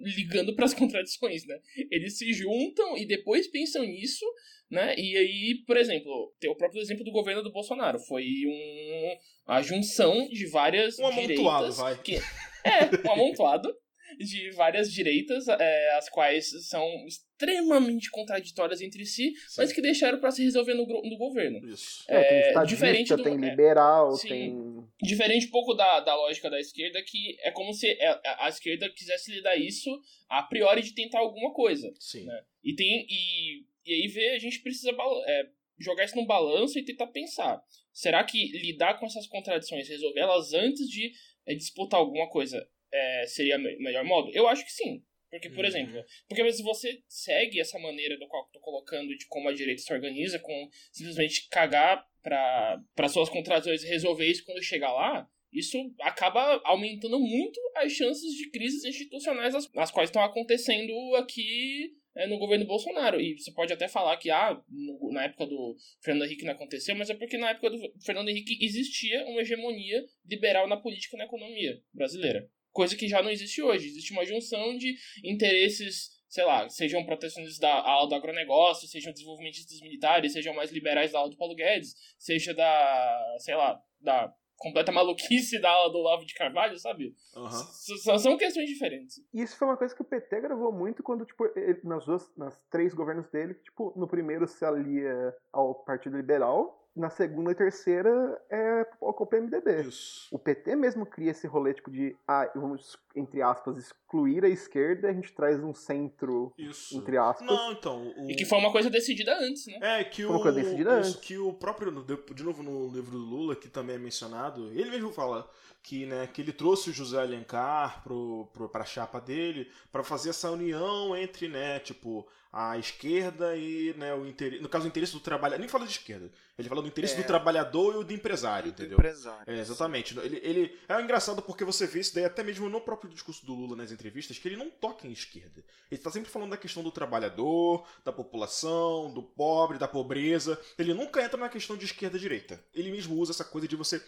ligando para as contradições, né? Eles se juntam e depois pensam nisso, né? E aí, por exemplo, tem o próprio exemplo do governo do Bolsonaro, foi um, a junção de várias um amontoado, vai. Que, é, um amontoado de várias direitas, é, as quais são extremamente contraditórias entre si, Sim. mas que deixaram para se resolver no, no governo. Isso. É, é tem diferente do, tem é, liberal, sim, tem. Diferente um pouco da, da lógica da esquerda, que é como se a, a esquerda quisesse lidar isso a priori de tentar alguma coisa. Sim. Né? E tem. E, e aí vê, a gente precisa é, jogar isso num balanço e tentar pensar. Será que lidar com essas contradições, resolver elas antes de é, disputar alguma coisa, é, seria o melhor modo? Eu acho que sim. Porque, por uhum. exemplo, porque se você segue essa maneira do qual eu tô colocando de como a direita se organiza, com simplesmente cagar para suas contradições e resolver isso quando chegar lá, isso acaba aumentando muito as chances de crises institucionais as, as quais estão acontecendo aqui é, no governo Bolsonaro. E você pode até falar que ah, no, na época do Fernando Henrique não aconteceu, mas é porque na época do Fernando Henrique existia uma hegemonia liberal na política e na economia brasileira. Coisa que já não existe hoje. Existe uma junção de interesses, sei lá, sejam protecionistas da ala do agronegócio, sejam desenvolvimentistas militares, sejam mais liberais da ala do Paulo Guedes, seja da, sei lá, da completa maluquice da ala do Lavo de Carvalho, sabe? Uhum. São questões diferentes. Isso foi uma coisa que o PT gravou muito quando, tipo, ele, nas duas, nas três governos dele, tipo, no primeiro se alia ao Partido Liberal, na segunda e terceira é o PMDB. Isso. O PT mesmo cria esse rolê tipo de, ah, vamos, entre aspas, excluir a esquerda e a gente traz um centro, Isso. entre aspas. Não, então... O... E que foi uma coisa decidida antes, né? É, que foi uma coisa decidida antes. que o próprio, de novo no livro do Lula, que também é mencionado, ele mesmo fala que, né, que ele trouxe o José Alencar pro, pro, pra chapa dele para fazer essa união entre, né, tipo, a esquerda e, né, o interesse, no caso o interesse do trabalhador, nem fala de esquerda, ele fala do interesse é. do trabalhador e o do empresário, do entendeu? Empresário. É, exatamente. Ele, ele é engraçado porque você vê isso daí até mesmo no próprio discurso do Lula nas entrevistas, que ele não toca em esquerda. Ele está sempre falando da questão do trabalhador, da população, do pobre, da pobreza. Ele nunca entra na questão de esquerda direita. Ele mesmo usa essa coisa de você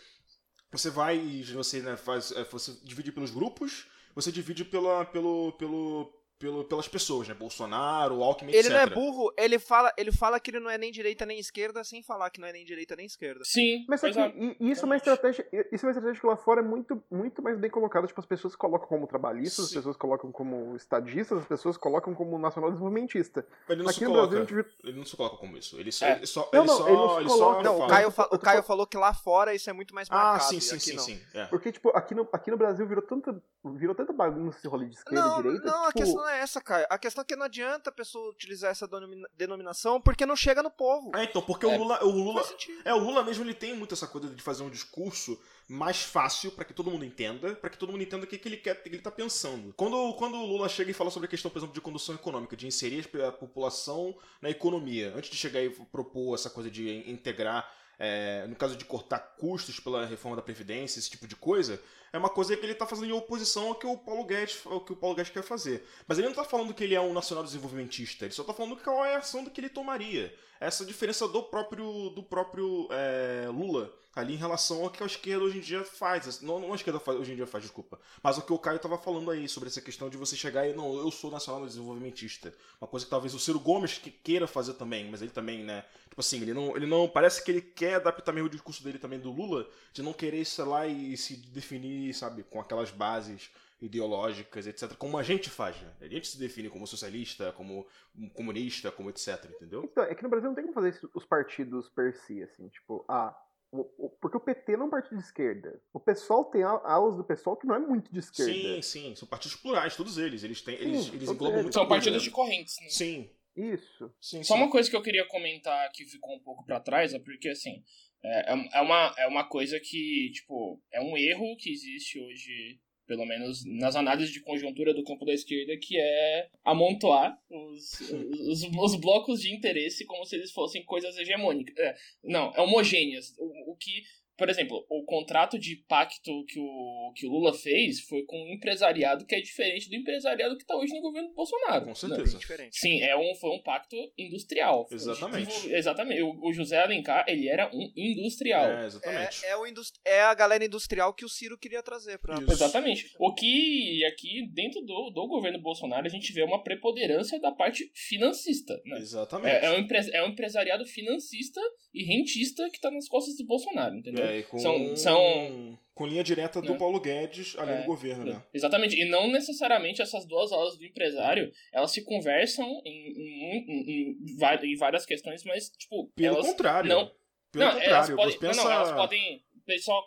você vai você né, faz é, você divide pelos grupos você divide pela pelo pelo pelo, pelas pessoas, né? Bolsonaro, Alckmin, Ele etc. não é burro, ele fala, ele fala que ele não é nem direita nem esquerda sem falar que não é nem direita nem esquerda. Sim, Mas que é. isso é uma estratégia. Isso é uma estratégia que lá fora é muito, muito mais bem colocada. Tipo, as pessoas colocam como trabalhistas, as Sim. pessoas colocam como estadistas, as pessoas colocam como nacional desenvolvimentista. Ele não Aqui se no coloca. Brasil gente. Ele não se coloca como isso. Ele só. É. Ele só. Não, ele não, só, ele não se ele só coloca- Não, o. Caio, fa- o Caio falou que lá fora isso é muito mais Ah, marcado. sim, e sim, aqui sim, não. sim. É. Porque, tipo, aqui no, aqui no Brasil virou tanta, virou tanta bagunça esse rolê de esquerda Não, e direita. não, que, a tipo, questão não é essa, Caio. A questão é que não adianta a pessoa utilizar essa denomina- denominação porque não chega no povo. É, então, porque É. o Lula. O Lula Faz sentido. é, o Lula mesmo ele tem muito essa coisa de fazer um discurso mais fácil pra que todo mundo entenda, pra que todo mundo entenda o que, que ele quer, o que ele tá pensando. Quando, quando o Lula chega e fala sobre a questão, por exemplo, de condução econômica, de inserir a população na economia, antes de chegar e propor essa coisa de integrar, é, no caso de cortar custos pela reforma da Previdência, esse tipo de coisa, é uma coisa que ele tá fazendo em oposição ao que o Paulo Guedes, ao que o Paulo Guedes quer fazer. Mas ele não tá falando que ele é um nacional desenvolvimentista, ele só tá falando qual é a ação que ele tomaria. Essa diferença do próprio, do próprio é, Lula ali em relação ao que a esquerda hoje em dia faz. Não, não a esquerda faz, hoje em dia faz, desculpa. Mas o que o Caio tava falando aí sobre essa questão de você chegar e, não, eu sou nacional desenvolvimentista. Uma coisa que talvez o Ciro Gomes que queira fazer também, mas ele também, né? Tipo assim, ele não, ele não. Parece que ele quer adaptar meio o discurso dele também do Lula, de não querer, sei lá, e se definir, sabe, com aquelas bases ideológicas, etc. Como a gente faz, né? A gente se define como socialista, como comunista, como etc, entendeu? Então, é que no Brasil não tem como fazer isso, os partidos per si, assim, tipo, ah, o- o- porque o PT não é um partido de esquerda. O PSOL tem a- alas do PSOL que não é muito de esquerda. Sim, sim. São partidos plurais, todos eles. Eles têm. Eles, Sim, eles todos englobam eles. muito São partidos de correntes, né? Sim, Isso. sim, Só sim. uma coisa que eu queria comentar que ficou um pouco pra trás é porque, assim, é, é- é uma, é uma coisa que, tipo, é um erro que existe hoje, pelo menos nas análises de conjuntura do campo da esquerda, que é amontoar os, os, os blocos de interesse como se eles fossem coisas hegemônicas. É, não, é homogêneas. O, o que. Por exemplo, o contrato de pacto que o, que o Lula fez foi com um empresariado que é diferente do empresariado que está hoje no governo do Bolsonaro. Com né? certeza. Diferente. Sim, é um, foi um pacto industrial. Exatamente. Exatamente. O, o José Alencar, ele era um industrial. É, exatamente. É, é, o indus- é a galera industrial que o Ciro queria trazer pra. Isso. Exatamente. O que aqui, dentro do, do governo Bolsonaro, a gente vê uma preponderância da parte financista. Né? Exatamente. É, é, um é um empresariado financista e rentista que tá nas costas do Bolsonaro, entendeu? É, com, São- são- com linha direta do Né? Paulo Guedes ali É, no governo, né? Exatamente. E não necessariamente essas duas aulas do empresário, elas se conversam em, em, em- em várias questões, mas, tipo, Pelo contrário. não- Pelo não, elas contrário. podem, pensa... não, elas podem. Só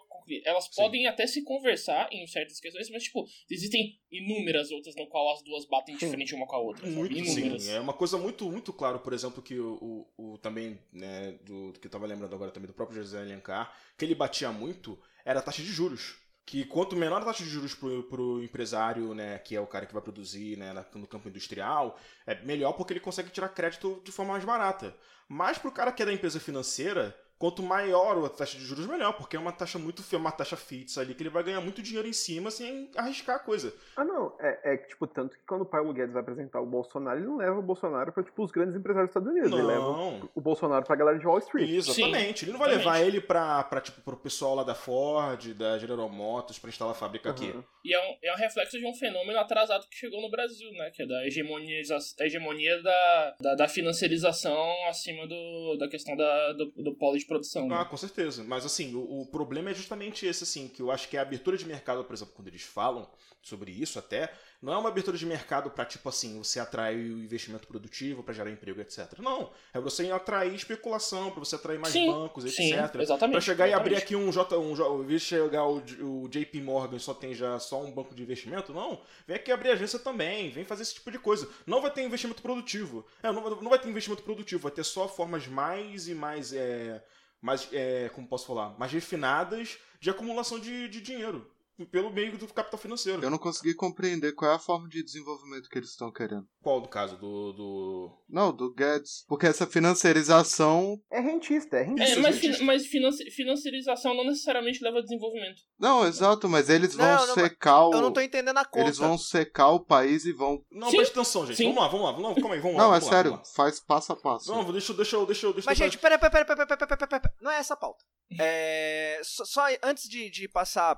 elas Sim. podem até se conversar em certas questões, mas, tipo, existem inúmeras outras no qual as duas batem de Sim. frente uma com a outra. Muito, Inúmeras. sim. É uma coisa muito, muito claro, por exemplo, que o, o, o também, né, do, do que eu tava lembrando agora também do próprio José Alencar, que ele batia muito, era a taxa de juros. Que quanto menor a taxa de juros pro, pro empresário, né, que é o cara que vai produzir, né, no campo industrial, é melhor porque ele consegue tirar crédito de forma mais barata. Mas pro cara que é da empresa financeira, quanto maior a taxa de juros, melhor, porque é uma taxa muito é uma taxa fixa ali que ele vai ganhar muito dinheiro em cima sem arriscar a coisa. Ah, não. É, é que, tipo, tanto que quando o Paulo Guedes vai apresentar o Bolsonaro, ele não leva o Bolsonaro pra, tipo, os grandes empresários dos Estados Unidos. Ele leva Não. o Bolsonaro pra galera de Wall Street. Exatamente. ele não vai exatamente. levar ele pra, pra, tipo, pro pessoal lá da Ford, da General Motors, pra instalar a fábrica aqui. Uhum. E é um, é um reflexo de um fenômeno atrasado que chegou no Brasil, né? Que é da hegemoniza, a hegemonia da, da, da financiarização acima do, da questão da, do, do polo de produção. Ah, Né? com certeza. Mas assim, o, o problema é justamente esse, assim, que eu acho que a abertura de mercado, por exemplo, quando eles falam sobre isso até, não é uma abertura de mercado pra, tipo assim, você atrair o investimento produtivo pra gerar emprego, etc. Não. É você atrair especulação, pra você atrair mais Sim, bancos, etc. Sim, exatamente. Pra chegar e abrir exatamente. aqui um J, um J, chegar o, o JP Morgan e só tem já só um banco de investimento, não. Vem aqui abrir agência também, vem fazer esse tipo de coisa. Não vai ter investimento produtivo. É, não, vai- não vai ter investimento produtivo, vai ter só formas mais e mais, é, mais é, como posso falar, mais refinadas de acumulação de, de dinheiro pelo meio do capital financeiro. Eu não consegui compreender qual é a forma de desenvolvimento que eles estão querendo. Qual do caso? Do. do... Não, do Guedes. Porque essa financiarização. É rentista, é rentista. É, mas, fin- mas financi- financiarização não necessariamente leva a desenvolvimento. Não, exato, mas eles vão Não, não, secar o. Eu não tô entendendo a conta. Eles vão secar o país e vão. Não, Sim. presta atenção, gente. Sim. Vamos lá, vamos lá. Vamos lá. Calma aí, vamos lá. Não, é lá, sério, faz passo a passo. Não, deixa, eu- deixa, deixa, deixa Mas, gente, peraí, peraí, peraí, peraí, peraí, peraí, peraí, peraí. Não é essa a pauta. É, só, só antes de, de passar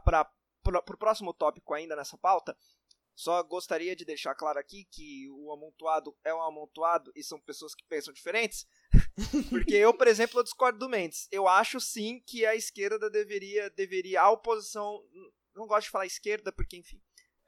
para pro próximo tópico ainda nessa pauta, Só gostaria de deixar claro aqui que o amontoado é um amontoado e são pessoas que pensam diferentes. Porque eu, por exemplo, eu discordo do Mendes. Eu acho sim que a esquerda deveria, deveria a oposição, não gosto de falar esquerda porque enfim,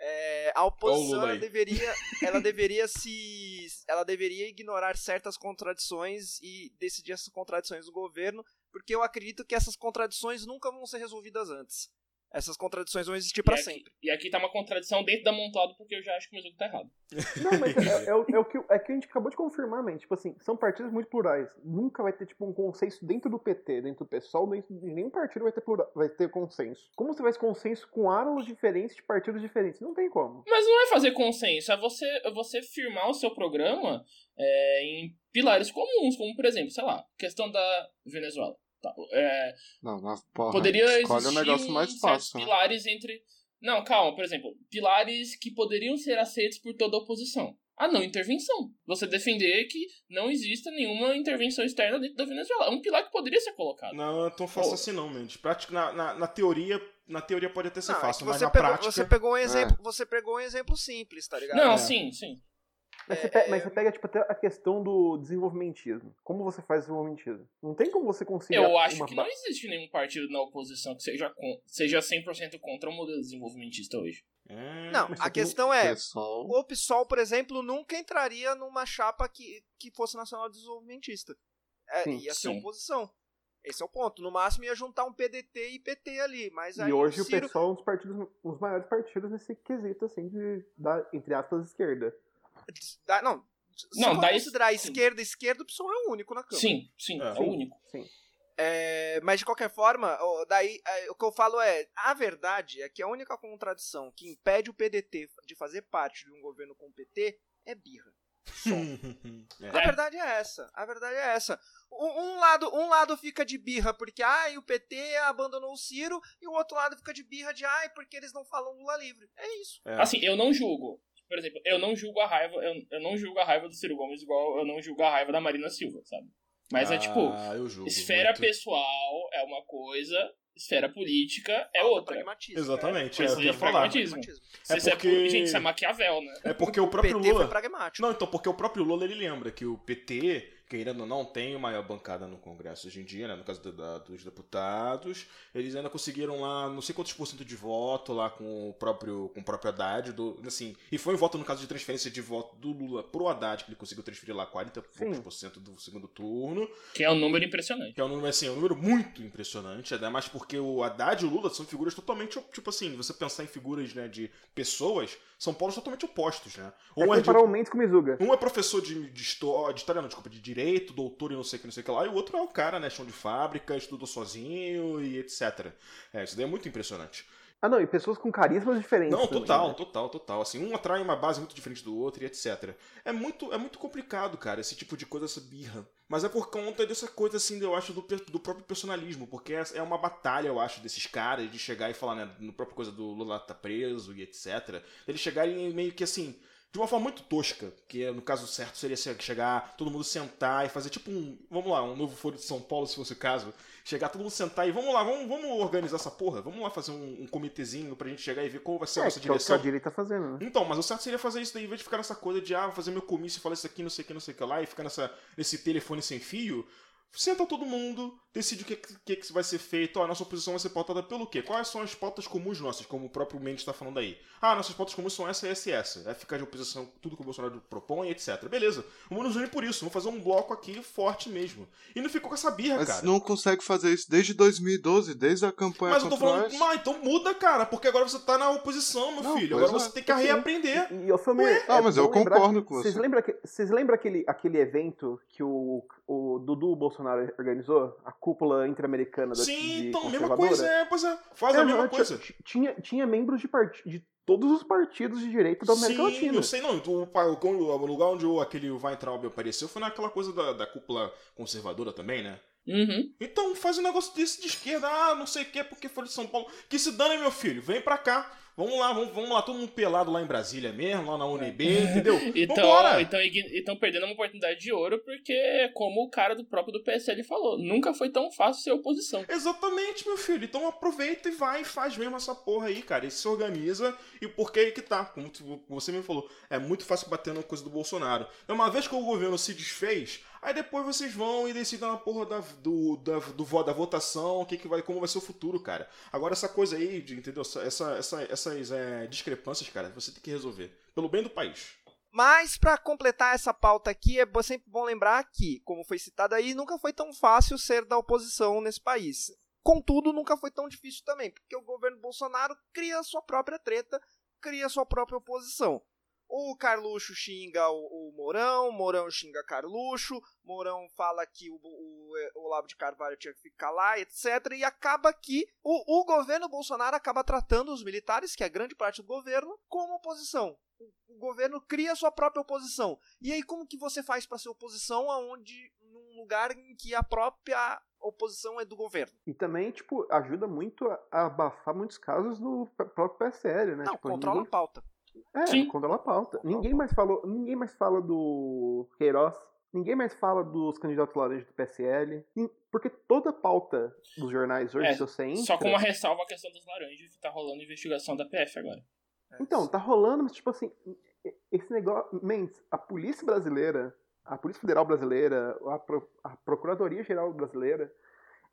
é, a oposição ela deveria, ela deveria se, ela deveria ignorar certas contradições e decidir essas contradições do governo, porque eu acredito que essas contradições nunca vão ser resolvidas antes. Essas contradições vão existir para sempre. E aqui tá uma contradição dentro da montado, porque eu já acho que o Mizuki tá errado. Não, mas é, é o- é o que, é que a gente acabou de confirmar, man. Tipo assim, são partidos muito plurais. Nunca vai ter, tipo, um consenso dentro do PT, dentro do PSOL, dentro de nenhum partido vai ter, plura- vai ter consenso. Como você ter consenso com árvores diferentes de partidos diferentes? Não tem como. Mas não é fazer consenso, é você, é você firmar o seu programa é, em pilares comuns, como por exemplo, sei lá, questão da Venezuela. Tá, é, Não, mas, porra, poderia existir o negócio um mais fácil. né? pilares entre. Não, calma, por exemplo, pilares que poderiam ser aceitos por toda a oposição. A não intervenção. Você defender que não exista nenhuma intervenção externa dentro da Venezuela. É um pilar que poderia ser colocado. Não, é tão fácil Pô. assim não, Mendes. Prática, na, na, na teoria, na teoria pode até ser Não, é fácil, que mas na pegou, prática... você pegou um exemplo, você pegou um exemplo simples, tá ligado? Não, É. sim, sim. Mas, É, você, pega, é- mas você pega, tipo, até a questão do desenvolvimentismo. Como você faz desenvolvimentismo? Não tem como você conseguir. Eu acho uma que ba- não existe nenhum partido na oposição que seja, con- seja 100% contra o modelo desenvolvimentista hoje. É, Não, a questão é, Pessoal, o PSOL, por exemplo, nunca entraria numa chapa que, que fosse nacional desenvolvimentista. É, Sim, ia ser sim. oposição. Esse é o ponto. No máximo ia juntar um PDT e PT ali, mas aí E hoje o Ciro... PSOL é um dos partidos, um dos maiores partidos nesse quesito, assim, de, da, entre aspas, esquerda. Dá- não, se Não, daí- considerar sim. esquerda, esquerda, o PSOL é o único na Câmara. Sim, sim, É. é, o único. Sim. É, mas de qualquer forma, daí é, o que eu falo é, a verdade é que a única contradição que impede o PDT de fazer parte de um governo com o PT é birra. É. A verdade é essa. A verdade é essa. Um, um lado, um lado fica de birra porque ai, o PT abandonou o Ciro e o outro lado fica de birra de ai, porque eles não falam Lula livre. É isso. É. Assim, eu não julgo. Por exemplo, eu não julgo a raiva, eu, eu não julgo a raiva do Ciro Gomes igual eu não julgo a raiva da Marina Silva, sabe? Mas é tipo, Ah, eu julgo esfera muito. pessoal é uma coisa, esfera política é Falta outra. pragmatismo. Pragmatismo, é, eu ia falar. pragmatismo. É isso porque- é, gente, isso é Maquiavel, né? É porque o O próprio PT foi Lula... pragmático. Não, então, porque o próprio Lula ele lembra que o PT, querendo ou não, tem maior bancada no Congresso hoje em dia, né? No caso do- da- dos deputados. Eles ainda conseguiram lá não sei quantos por cento de voto lá com o próprio, com o próprio Haddad. Do, assim, e foi um voto no caso de transferência de voto do Lula pro Haddad, que ele conseguiu transferir lá 40 e poucos Sim. por cento do segundo turno. Que é um número impressionante. Que é um número, assim, é um número muito impressionante, ainda mais porque o Haddad e o Lula são figuras totalmente, tipo assim, você pensar em figuras, né, de pessoas, são polos totalmente opostos, né? É Um é, de, o Mizuga. um é professor de, de história, de história, não, desculpa, de direito, doutor e não sei o que, não sei o que lá, e o outro é o cara, né, chão de fábrica, estudou sozinho e etc. É, isso daí é muito impressionante. Ah, não, e pessoas com carismas diferentes. Não, também, total, né? total, total. Assim, um atrai uma base muito diferente do outro e etc. É muito, é muito complicado, cara, esse tipo de coisa, essa birra. Mas é por conta dessa coisa, assim, eu acho, do, do próprio personalismo. Porque é é uma batalha, eu acho, desses caras de chegar e falar, né, no próprio coisa do Lula tá preso e etc. Eles chegarem meio que assim. De uma forma muito tosca, que no caso certo seria se- chegar, todo mundo sentar e fazer tipo um, vamos lá, um novo foro de São Paulo, se fosse o caso. Chegar todo mundo sentar e vamos lá, vamos, vamos organizar essa porra, vamos lá fazer um, um comitêzinho pra gente chegar e ver qual vai ser a É, nossa que é o que direção. a direita tá fazendo, né? Então, mas o certo seria fazer isso daí, em vez de ficar nessa coisa de, ah, vou fazer meu comício e falar isso aqui, não sei o que, não sei o que lá, e ficar nessa, nesse telefone sem fio. Senta todo mundo, decide o que, que, que vai ser feito. Ó, a nossa oposição vai ser pautada pelo quê? Quais são as pautas comuns nossas, como o próprio Mendes está falando aí? Ah, nossas pautas comuns são essa, essa e essa. É ficar de oposição tudo que o Bolsonaro propõe, etc. Beleza, vamos nos unir por isso, vamos fazer um bloco aqui forte mesmo. E não ficou com essa birra, Mas cara. não consegue fazer isso desde 2012, desde a campanha Mas eu tô falando, mas então muda, cara, porque agora você tá na oposição, meu Não, filho. Agora é. você tem que reaprender. E, e eu sou meio. Ah, mas eu concordo que- com Vocês você. lembram, que- vocês lembram aquele, aquele evento que o, o Dudu Bolsonaro organizou? A cúpula interamericana da Sim, de então, mesma conservadora? coisa, é, pois é. Faz a É, mesma não, coisa. tinha- Tinha, membros de, part... de todos os partidos de direita da América Sim, Latina. eu sei, não. O, o, o lugar onde o, aquele Weintraub apareceu foi naquela coisa da, da cúpula conservadora também, né? Uhum. Então, faz um negócio desse de esquerda. Ah, não sei o que, porque foi de São Paulo. Que se dane, meu filho. Vem pra cá. Vamos lá, vamos, vamos lá, todo mundo pelado lá em Brasília mesmo, lá na UNB, entendeu? Então, então, estão perdendo uma oportunidade de ouro porque, como o cara do próprio do PSL falou, nunca foi tão fácil ser oposição. Exatamente, meu filho. Então aproveita e vai e faz mesmo essa porra aí, cara. E se organiza e porque aí que tá. Como você mesmo falou, é muito fácil bater na coisa do Bolsonaro. Então, uma vez que o governo se desfez, aí depois vocês vão e decidem na porra da, do, da, do, da votação, o que que vai, como vai ser o futuro, cara. Agora essa coisa aí, de, entendeu? Essa, essa, essa- essas é, discrepâncias, cara, você tem que resolver. Pelo bem do país. Mas pra completar essa pauta aqui, é sempre bom lembrar que, como foi citado aí, nunca foi tão fácil ser da oposição nesse país. Contudo, nunca foi tão difícil também, porque o governo Bolsonaro cria sua própria treta, cria sua própria oposição. O Carluxo xinga o, o Mourão, Mourão xinga Carluxo, Mourão fala que o, o, o Olavo de Carvalho tinha que ficar lá, etc. E acaba que o, o governo Bolsonaro acaba tratando os militares, que é grande parte do governo, como oposição. O, o governo cria sua própria oposição. E aí, como que você faz para ser oposição aonde num lugar em que a própria oposição é do governo? E também, tipo, ajuda muito a a abafar muitos casos do próprio PSL, né? Não, tipo, controla a ninguém, pauta. É, Sim. controla a pauta. Ninguém mais falou, ninguém mais fala do Queiroz, ninguém mais fala dos candidatos laranjas do PSL, porque toda pauta dos jornais hoje, É, se você entra, Só com uma ressalva a questão dos laranjas, que tá rolando investigação da PF agora. Então, tá rolando, mas tipo assim, esse negócio. Mendes, a polícia brasileira, a Polícia Federal Brasileira, a, Pro- a Procuradoria Geral Brasileira,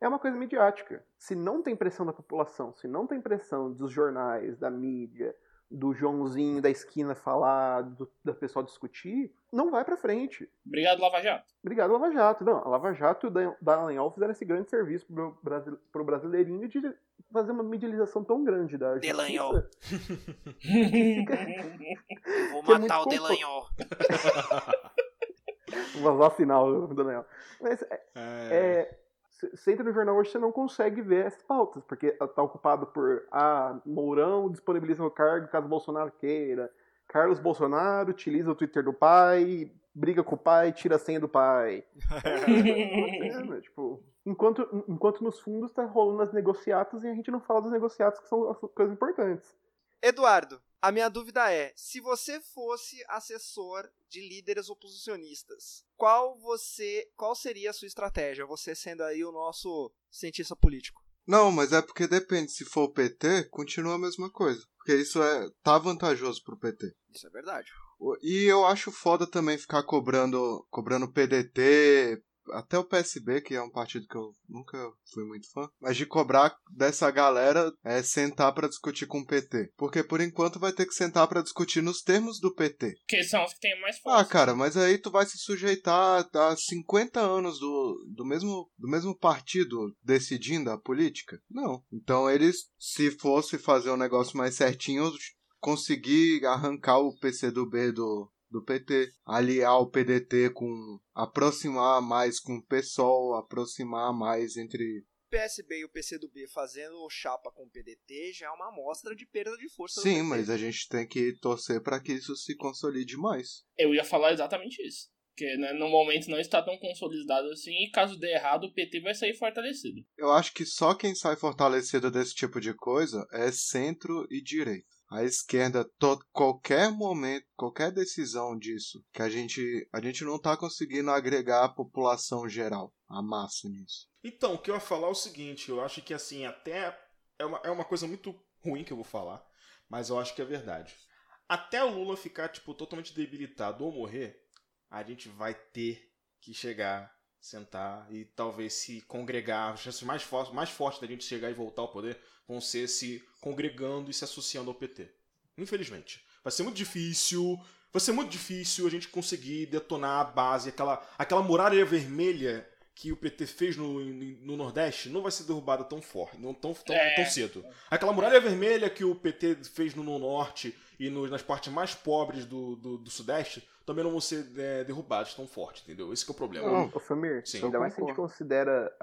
é uma coisa midiática. Se não tem pressão da população, se não tem pressão dos jornais, da mídia, do Joãozinho da esquina falar, do, da pessoal discutir, não vai pra frente. Obrigado, Lava Jato. Obrigado, Lava Jato. Não, a Lava Jato e o Dallagnol fizeram esse grande serviço pro, brasi- pro brasileirinho de fazer uma medialização tão grande da. Delanhol. Vou Que é matar o muito Delanhol. Vou vacinar o Daniel. Mas É, é, c- você entra no jornal hoje, você não consegue ver essas pautas, porque tá ocupado por ah, Mourão disponibiliza o cargo caso Bolsonaro queira. Carlos Bolsonaro utiliza o Twitter do pai, briga com o pai, tira a senha do pai. É, né, tipo, enquanto, enquanto nos fundos tá rolando as negociatas e a gente não fala dos negociatos, que são as coisas importantes. Eduardo, a minha dúvida é: se você fosse assessor de líderes oposicionistas, qual você, qual seria a sua estratégia? Você sendo aí o nosso cientista político. Não, mas é porque depende. Se for o PT, continua a mesma coisa. Porque isso é tá vantajoso pro PT. Isso é verdade. E eu acho foda também ficar cobrando, cobrando PDT, até o PSB, que é um partido que eu nunca fui muito fã, mas de cobrar dessa galera é sentar pra discutir com o PT. Porque por enquanto vai ter que sentar pra discutir nos termos do PT. que são os que têm mais Ah, força. cara, mas aí tu vai se sujeitar a 50 anos do, do, mesmo, do mesmo partido decidindo a política? Não. Então eles, se fosse fazer um negócio mais certinho, conseguir arrancar o PCdoB do, do PT, aliar o PDT com. aproximar mais com o PSOL, aproximar mais entre. O PSB e o PCdoB fazendo chapa com o PDT já é uma amostra de perda de força. do Sim, PT. mas a gente tem que torcer para que isso se consolide mais. Eu ia falar exatamente isso. Porque né, no momento não está tão consolidado assim, e caso dê errado, o PT vai sair fortalecido. Eu acho que só quem sai fortalecido desse tipo de coisa é centro e direita. A esquerda, qualquer momento, qualquer decisão disso, que a gente, a gente não tá conseguindo agregar a população geral, a massa nisso. Então, o que eu ia falar é o seguinte, eu acho que assim, até é uma, é uma coisa muito ruim que eu vou falar, mas eu acho que é verdade. Até o Lula ficar, tipo, totalmente debilitado ou morrer, a gente vai ter que chegar, sentar e talvez se congregar. As chances mais, for mais fortes da gente chegar e voltar ao poder vão ser se congregando e se associando ao PT. Infelizmente. Vai ser muito difícil. Vai ser muito difícil a gente conseguir detonar a base, aquela, aquela muralha vermelha que o PT fez no, no Nordeste não vai ser derrubada tão forte, não tão, tão, É. tão cedo. Aquela muralha vermelha que o PT fez no, no Norte e no- nas partes mais pobres do, do, do Sudeste também não vão ser é, derrubados tão forte, entendeu? Esse que é o problema. Não. Ô, Famir, Sim. ainda Eu mais se a gente considera.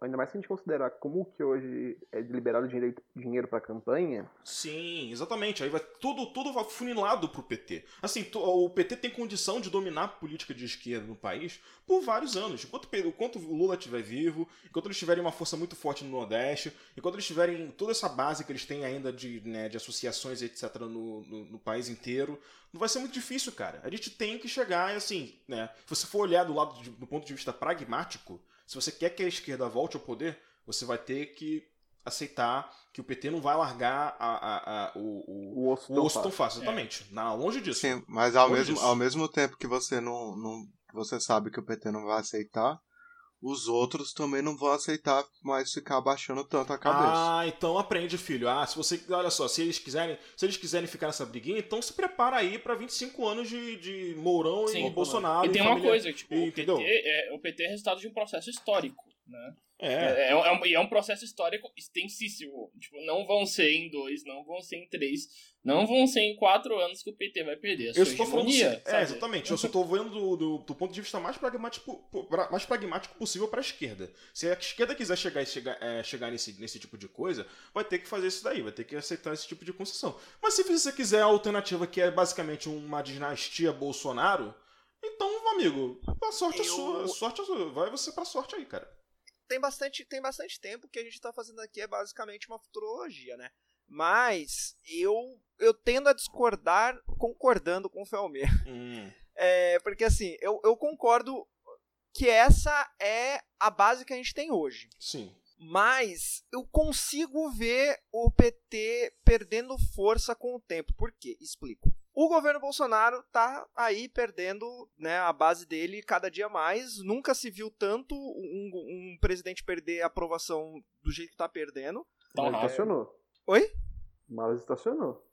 Ainda mais se a gente considerar como que hoje é liberado dinheiro, dinheiro pra campanha. Sim, exatamente. Aí vai tudo, tudo vai funilado pro PT. Assim, to- o PT tem condição de dominar a política de esquerda no país por vários anos. Enquanto, enquanto o Lula estiver vivo, enquanto eles tiverem uma força muito forte no Nordeste, enquanto eles tiverem toda essa base que eles têm ainda de, né, de associações, etc., no, no, no país inteiro, não vai ser muito difícil, cara. A gente tem que chegar, e assim, né? Se você for olhar do lado de- do ponto de vista pragmático, se você quer que a esquerda volte ao poder, você vai ter que aceitar que o PT não vai largar a, a- a- o, o, O osso o tão osso tão fácil. exatamente. Na, longe disso. Sim, mas ao Longe mesmo, disso. ao mesmo tempo que você não, não. que Você sabe que o PT não vai aceitar, os outros também não vão aceitar mais ficar abaixando tanto a cabeça. Ah, então aprende, filho. Ah, se você. Olha só, se eles quiserem, se eles quiserem ficar nessa briguinha, então se prepara aí pra 25 anos de, de Mourão Sim. e Bolsonaro. E tem e uma família- coisa, tipo, o Entendeu? PT, é, o PT é resultado de um processo histórico, né? É. É, é, um, e é um processo histórico extensíssimo. Tipo, não vão ser em dois, não vão ser em três, não vão ser em quatro anos que o PT vai perder a sua Eu estou falando. É, sabe? exatamente. Eu só estou vendo do, do, do ponto de vista mais pragmático, pra- mais pragmático possível para a esquerda. Se a esquerda quiser chegar, chegar, é, chegar nesse, nesse tipo de coisa, vai ter que fazer isso daí, vai ter que aceitar esse tipo de concessão. Mas se você quiser a alternativa que é basicamente uma dinastia Bolsonaro, então, amigo, a sorte é Eu- sua. a Sorte é sua. Vai você pra sorte aí, cara. tem bastante, tem bastante tempo que a gente tá fazendo aqui é basicamente uma futurologia, né? Mas eu eu tendo a discordar concordando com o Felmer. Hum, É, porque assim, eu, eu concordo que essa é a base que a gente tem hoje. sim. Mas eu consigo ver o PT perdendo força com o tempo. Por quê? Explico. O governo Bolsonaro tá aí perdendo né, a base dele cada dia mais. Nunca se viu tanto um, um presidente perder a aprovação do jeito que tá perdendo. Tão Mas rápido. estacionou. Oi? Mas estacionou.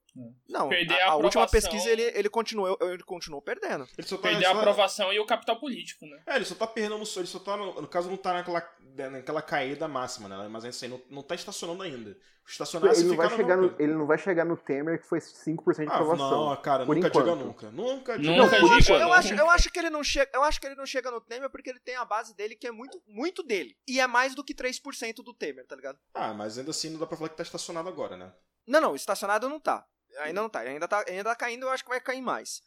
Não, Perder a, a a última pesquisa ele, ele, continuou, ele continuou perdendo. Ele só tá, Perder ele a só- aprovação e o capital político, né? É, ele só tá perdendo, ele só tá, no, no caso, não tá naquela, né, naquela caída máxima, né? Mas assim, não, não tá estacionando ainda. Estacionar Ele não, vai chegar no, ele não vai chegar no Temer, que foi 5% de Ah, aprovação. não, cara, Por nunca enquanto. diga nunca. Nunca diga Nunca eu, diga acho, eu, nunca. acho, eu acho que ele não chega, eu acho que ele não chega no Temer porque ele tem a base dele que é muito, muito dele. E é mais do que 3% do Temer, tá ligado? Ah, mas ainda assim não dá pra falar que tá estacionado agora, né? Não, não, estacionado não tá. Ainda não tá. Ainda tá, ainda tá caindo, eu acho que vai cair mais.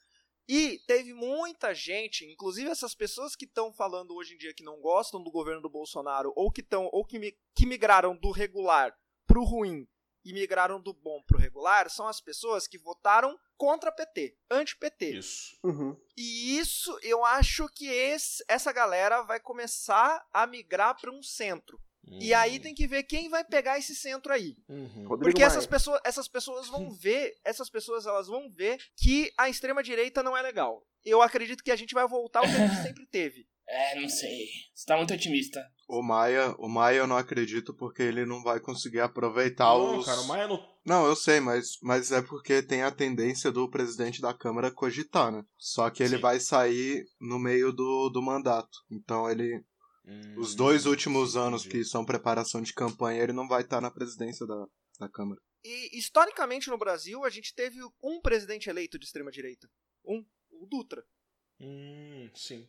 E teve muita gente, inclusive essas pessoas que estão falando hoje em dia que não gostam do governo do Bolsonaro ou que estão ou que, mi- que migraram do regular pro ruim e migraram do bom pro regular, são as pessoas que votaram contra PT, anti-PT. Isso. Uhum. E isso, eu acho que esse- essa galera vai começar a migrar para um centro. E aí tem que ver quem vai pegar esse centro aí. Uhum. Porque essas pessoas, essas pessoas vão ver, essas pessoas elas vão ver que a extrema direita não é legal. Eu acredito que a gente vai voltar ao que a gente sempre teve. É, não sei. Você tá muito otimista. O Maia, o Maia eu não acredito porque ele não vai conseguir aproveitar Não, os. cara, o Maia não. Não, eu sei, mas, mas é porque tem a tendência do presidente da Câmara cogitar, né? Só que ele Sim. vai sair no meio do, do mandato. Então ele. Os Hum, dois últimos anos entendi. que são preparação de campanha, ele não vai estar na presidência da, da Câmara. E historicamente no Brasil a gente teve um presidente eleito de extrema direita, um, o Dutra. Hum, sim.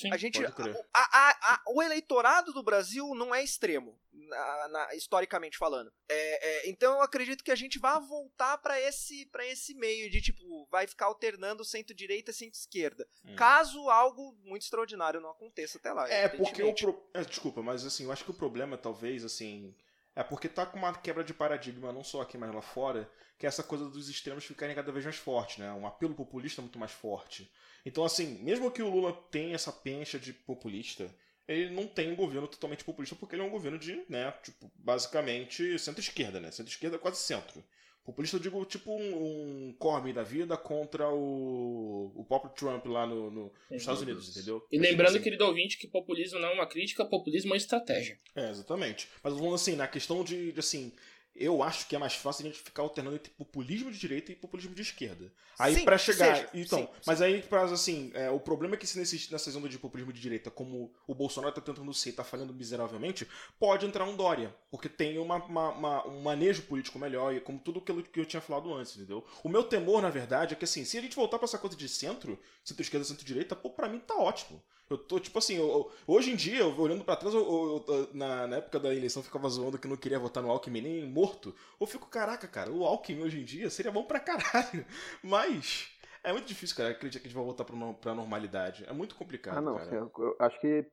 Sim. A gente, a- a- a- o eleitorado do Brasil não é extremo, na- na- historicamente falando. É, é, então eu acredito que a gente vai voltar para esse, pra esse meio de tipo, vai ficar alternando centro-direita e centro-esquerda. Hum. Caso algo muito extraordinário não aconteça até lá. É, porque o. Pro... é, desculpa, mas assim, eu acho que o problema, talvez, assim. É porque tá com uma quebra de paradigma, não só aqui, mas lá fora, que é essa coisa dos extremos ficarem cada vez mais fortes, né? Um apelo populista muito mais forte. Então, assim, mesmo que o Lula tenha essa pencha de populista, ele não tem um governo totalmente populista, porque ele é um governo de, né, tipo, basicamente centro-esquerda, né? Centro-esquerda é quase centro. Populista, eu digo, tipo um, um Corbyn da vida contra o, o próprio Trump lá no, no- nos Estados Unidos, entendeu? E tipo lembrando, assim. querido ouvinte, que populismo não é uma crítica, populismo é uma estratégia. É, exatamente. Mas falando assim, na questão de, de, assim, eu acho que é mais fácil a gente ficar alternando entre populismo de direita e populismo de esquerda. Aí Sim, pra que chegar, seja. então, Sim, mas aí pra assim, é, o problema é que se nesse, nessa onda de populismo de direita, como o Bolsonaro tá tentando ser, tá falhando miseravelmente, pode entrar um Dória, porque tem uma, uma- uma- um manejo político melhor e como tudo aquilo que eu tinha falado antes, entendeu? O meu temor, na verdade, é que assim, se a gente voltar pra essa coisa de centro, centro-esquerda, centro-direita, pô, pra mim tá ótimo. Eu tô, tipo assim, eu- hoje em dia, eu, olhando pra trás, eu- na, na época da eleição eu ficava zoando que não queria votar no Alckmin nem morto. Eu fico, caraca, cara, o Alckmin hoje em dia seria bom pra caralho. Mas é muito difícil, cara, acreditar que a gente vai voltar pra, no- pra normalidade. É muito complicado, Ah, não. cara. Eu, eu acho que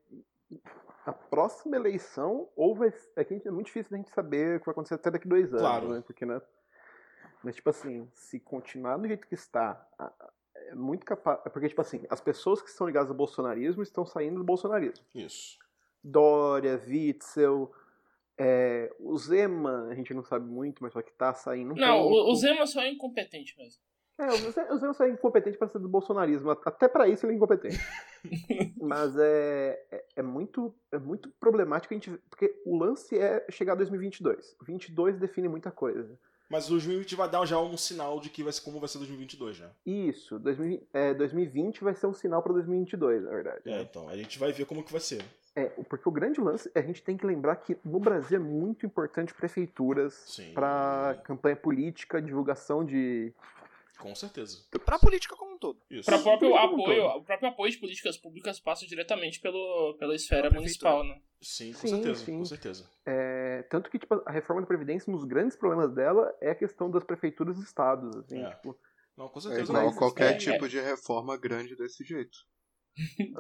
a próxima eleição, ou vai. É que é muito difícil a gente saber o que vai acontecer até daqui dois anos, Claro. né? Porque, né? Mas, tipo assim, se continuar do jeito que está, a- é muito capaz. é Porque, tipo assim, as pessoas que estão ligadas ao bolsonarismo estão saindo do bolsonarismo. Isso. Dória, Witzel, é, o Zema, a gente não sabe muito, mas só que tá saindo um Não, pouco. o, Zema só é incompetente mesmo. É, o Zé só é incompetente para ser do bolsonarismo. Até para isso ele é incompetente. Mas é, é, é muito, é muito problemático a gente. Porque o lance é chegar a 2022. 22 define muita coisa. Mas o 2020 vai dar já um sinal de que vai ser como vai ser 2022 já. Isso, 2020, é, 2020 vai ser um sinal para 2022, na verdade. É, então, a gente vai ver como que vai ser. É, porque o grande lance, a gente tem que lembrar que no Brasil é muito importante prefeituras para campanha política, divulgação de. Com certeza. Pra política como um todo. Isso. Pra próprio apoio, todo. o próprio apoio de políticas públicas passa diretamente pelo, pela esfera municipal, né? Sim, com Sim, certeza, sim. com certeza. É, tanto que tipo, a reforma da Previdência, um dos grandes problemas dela é a questão das prefeituras dos estados. Assim, É. tipo, Não, com certeza. Igual não. qualquer é- tipo de reforma grande desse jeito.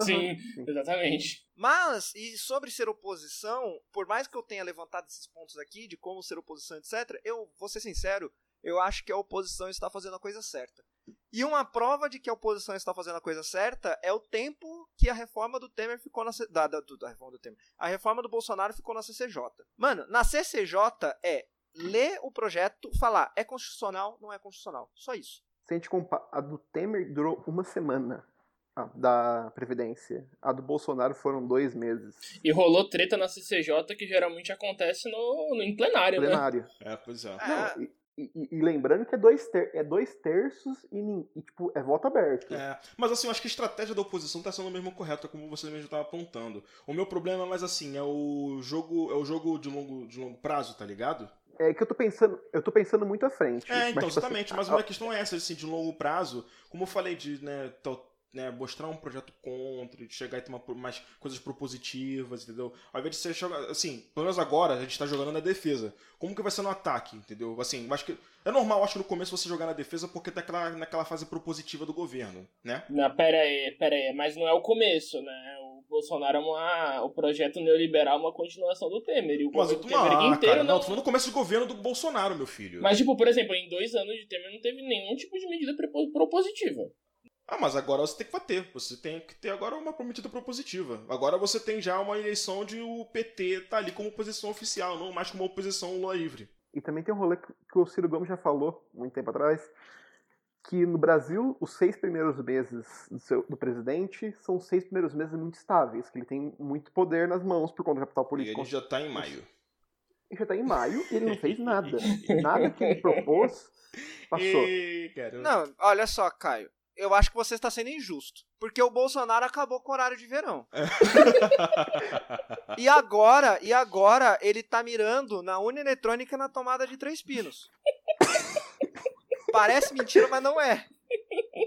Sim, sim. exatamente. Mas, e sobre ser oposição, por mais que eu tenha levantado esses pontos aqui, de como ser oposição, etc., eu vou ser sincero, eu acho que a oposição está fazendo a coisa certa. E uma prova de que a oposição está fazendo a coisa certa é o tempo que a reforma do Temer ficou na. C- Da, da, do- da reforma do Temer. A reforma do Bolsonaro ficou na CCJ. Mano, na CCJ é ler o projeto, falar é constitucional, não é constitucional. Só isso. Se a gente comparar, a do Temer durou uma semana. A da Previdência. A do Bolsonaro foram dois meses. E rolou treta na CCJ que geralmente acontece no, no em plenário, né? Plenário. É, pois é. Ah. Não, e, e- e lembrando que é dois, ter, é dois terços e, e, tipo, é voto aberto. É, mas assim, eu acho que a estratégia da oposição tá sendo mesmo correta, como você mesmo estava apontando. O meu problema é mais assim, é o jogo, é o jogo de longo, de longo prazo, tá ligado? É que eu tô pensando, eu tô pensando muito à frente. É, Mas, então, tipo, exatamente. assim, Mas a- a minha questão é essa, assim, de longo prazo. Como eu falei, de né, tal- né, mostrar um projeto contra, de chegar e ter uma, mais coisas propositivas, entendeu? Ao invés de você jogar. Assim, pelo menos agora a gente tá jogando na defesa. Como que vai ser no ataque, entendeu? Assim, acho que. É normal, acho que no começo você jogar na defesa porque tá naquela, naquela fase propositiva do governo, né? Não, pera aí, pera aí, mas não é o começo, né? O Bolsonaro é uma. O projeto neoliberal é uma continuação do Temer. E o Mas governo tô, Temer ah, inteiro cara, não, não. tô falando no começo do governo do Bolsonaro, meu filho. Mas, tipo, por exemplo, em dois anos de Temer não teve nenhum tipo de medida propositiva. Ah, mas agora você tem que bater. Você tem que ter agora uma prometida propositiva. Agora você tem já uma eleição de o PT tá ali como oposição oficial, não mais como oposição Lula livre. E também tem um rolê que, o Ciro Gomes já falou muito tempo atrás, que no Brasil os seis primeiros meses do, seu- do presidente são os seis primeiros meses muito estáveis, que ele tem muito poder nas mãos por conta do capital E político. ele já tá em maio. Ele já tá em maio e ele não fez nada. Nada que ele propôs passou. E, Não, olha só, Caio. Eu acho que você está sendo injusto. Porque o Bolsonaro acabou com o horário de verão. E agora, e agora ele tá mirando na urna eletrônica na tomada de três pinos. Parece mentira, mas não é.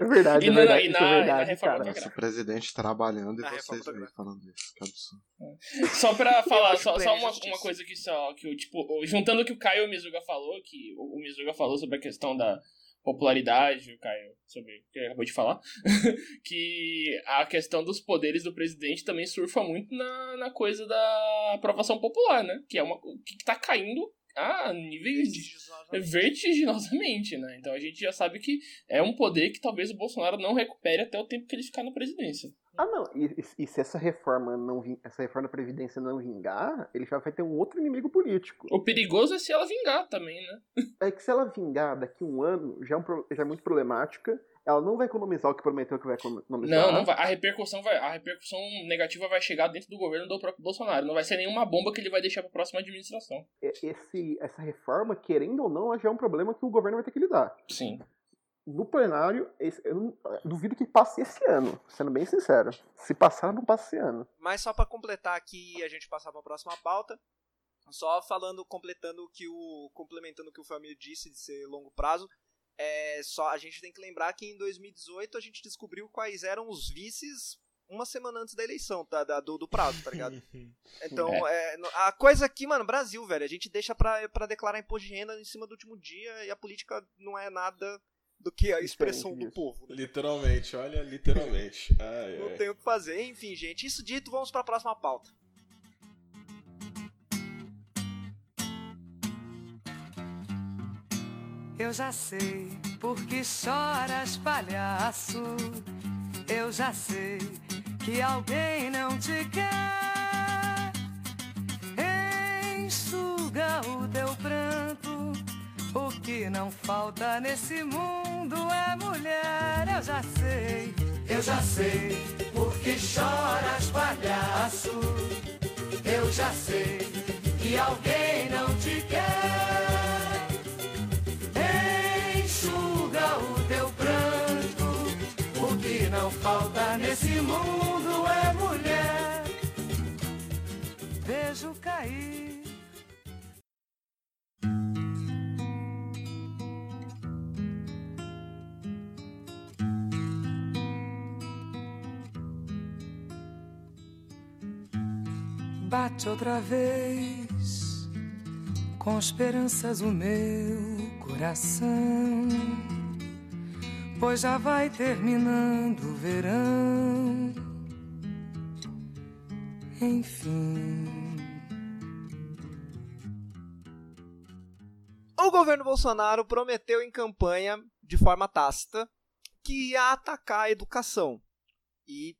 É verdade, E é na- verdade, e isso na- é e na verdade, reforma cara. Nosso presidente trabalhando e Na vocês reforma me do falando isso. Que absurdo. Só pra falar, só, só uma, uma coisa que só, que o tipo, juntando o que o Caio e o Mizuga falou, que o, o Mizuga falou sobre a questão da popularidade, o Caio, sobre o que acabou de falar, que a questão dos poderes do presidente também surfa muito na, na coisa da aprovação popular, né? Que é uma que tá caindo a níveis de- vertiginosamente, né? Então a gente já sabe que é um poder que talvez o Bolsonaro não recupere até o tempo que ele ficar na presidência. Ah, não. E, e- se essa reforma não essa reforma da Previdência não vingar, ele já vai ter um outro inimigo político. O perigoso é se ela vingar também, né? É que se ela vingar daqui a um ano, já é, um já é muito problemática. Ela não vai economizar o que prometeu que vai economizar. Não, não vai. A repercussão vai. A repercussão negativa vai chegar dentro do governo do próprio Bolsonaro. Não vai ser nenhuma bomba que ele vai deixar pra próxima administração. Esse, essa reforma, querendo ou não, já é um problema que o governo vai ter que lidar. Sim. No plenário, esse- eu duvido que passe esse ano, sendo bem sincero. Se passar, não passa esse ano. Mas só pra completar aqui e a gente passar pra próxima pauta, só falando, completando o que o complementando o que o Família disse de ser longo prazo, é só a gente tem que lembrar que em 2018 a gente descobriu quais eram os vices uma semana antes da eleição, tá, da- do, do prazo, tá ligado? Então, é, no- a coisa aqui, mano, Brasil, velho, a gente deixa pra, pra declarar imposto de renda em cima do último dia e a política não é nada do que a expressão do povo. né? Literalmente, olha, literalmente. Ai, Não ai. tem o que fazer. Enfim, gente, isso dito, vamos pra próxima pauta. Eu já sei por que choras, palhaço. Eu já sei que alguém não te quer. Enxuga o teu pranto. Que não falta nesse mundo é mulher. Eu já sei, eu já sei por que choras, palhaço. Eu já sei que alguém não te quer. Enxuga o teu pranto. O que não falta nesse mundo é mulher. Vejo cair. Bate outra vez com esperanças o meu coração, pois já vai terminando o verão. Enfim. O governo Bolsonaro prometeu em campanha, de forma tácita, que ia atacar a educação. E,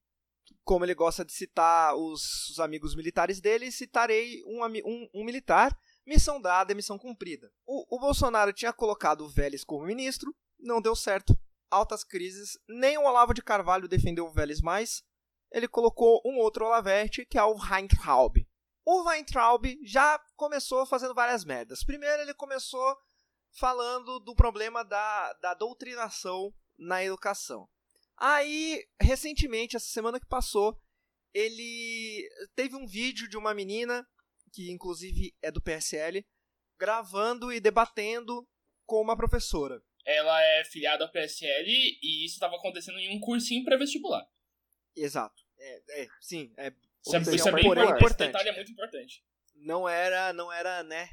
como ele gosta de citar os, os amigos militares dele, citarei um, um- um militar, missão dada, missão cumprida. O, o Bolsonaro tinha colocado o Vélez como ministro, não deu certo, altas crises, nem o Olavo de Carvalho defendeu o Vélez mais, ele colocou um outro Olavete, que é o Weintraub. O Weintraub já começou fazendo várias merdas. Primeiro, ele começou falando do problema da, da doutrinação na educação. Aí, recentemente, essa semana que passou, ele teve um vídeo de uma menina, que inclusive é do PSL, gravando e debatendo com uma professora. Ela é filiada ao PSL e isso estava acontecendo em um cursinho pré-vestibular. Exato. É, é, sim, é, Isso é, Esse isso é bem porém importante. Esse importante. detalhe é muito importante. não era, não era, né?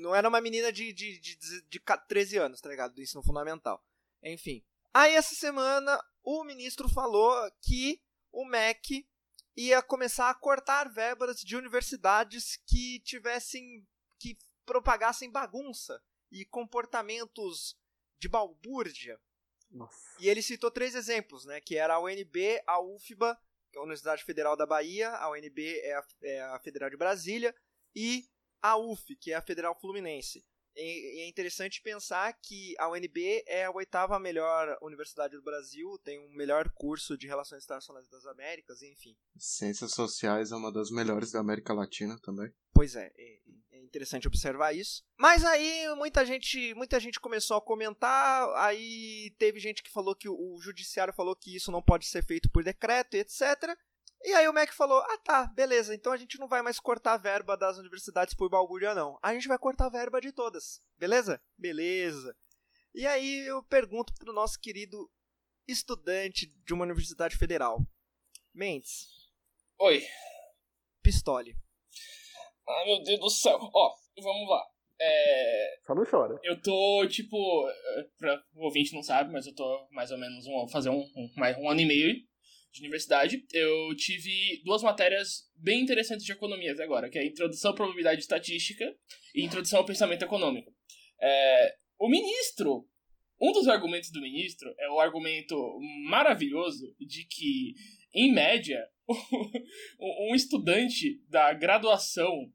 Não era uma menina de, de, de, de 13 anos, tá ligado? Do ensino fundamental. Enfim. Aí essa semana o ministro falou que o MEC ia começar a cortar verbas de universidades que tivessem. que propagassem bagunça e comportamentos de balbúrdia. Nossa. E ele citou três exemplos, né? Que era a UNB, a UFBA, que é a Universidade Federal da Bahia, a UNB é a, é a Federal de Brasília, e a UF, que é a Federal Fluminense. E, é interessante pensar que a UNB é a oitava melhor universidade do Brasil, tem um melhor curso de Relações Internacionais das Américas, enfim. Ciências sociais é uma das melhores da América Latina também. Pois é, é, é interessante observar isso. Mas aí muita gente, muita gente começou a comentar, aí teve gente que falou que o, o judiciário falou que isso não pode ser feito por decreto, e etc. E aí o MEC falou: "Ah, tá, beleza, então a gente não vai mais cortar a verba das universidades por balbúrdia não. A gente vai cortar a verba de todas. Beleza? Beleza. E aí eu pergunto pro nosso querido estudante de uma universidade federal. Mendes, Oi. pistole. Ai, meu Deus do céu. Ó, vamos lá. É, Só não chora. eu tô, tipo, eh, pra, o ouvinte não sabe, mas eu tô mais ou menos um, fazer um, um, mais um ano e meio de universidade. Eu tive duas matérias bem interessantes de economia até agora, que é Introdução à Probabilidade Estatística e Introdução ao Pensamento Econômico. É, o ministro, um dos argumentos do ministro é o argumento maravilhoso de que em média, um estudante da graduação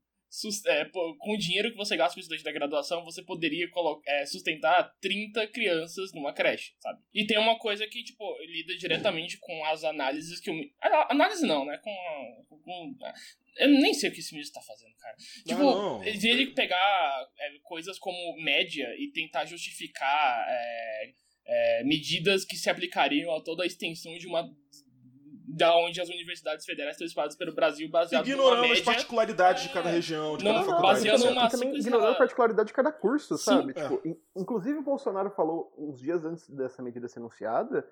é, com o dinheiro que você gasta com o estudante da graduação, você poderia é, sustentar 30 crianças numa creche, sabe? E tem uma coisa que, tipo, lida diretamente com as análises que o... a- Análise não, né? Com, a- com- Eu nem sei o que esse ministro tá fazendo, cara. Tipo, não. de ele pegar é, coisas como média e tentar justificar é, é, medidas que se aplicariam a toda a extensão de uma... Da onde as universidades federais estão espalhadas pelo Brasil, baseado numa Ignorando as média... particularidades de cada região, de Não, cada não, faculdade. baseando uma e também ignorando a particularidade de cada curso, Sim, sabe? é. Tipo, in- inclusive o Bolsonaro falou uns dias antes dessa medida ser anunciada,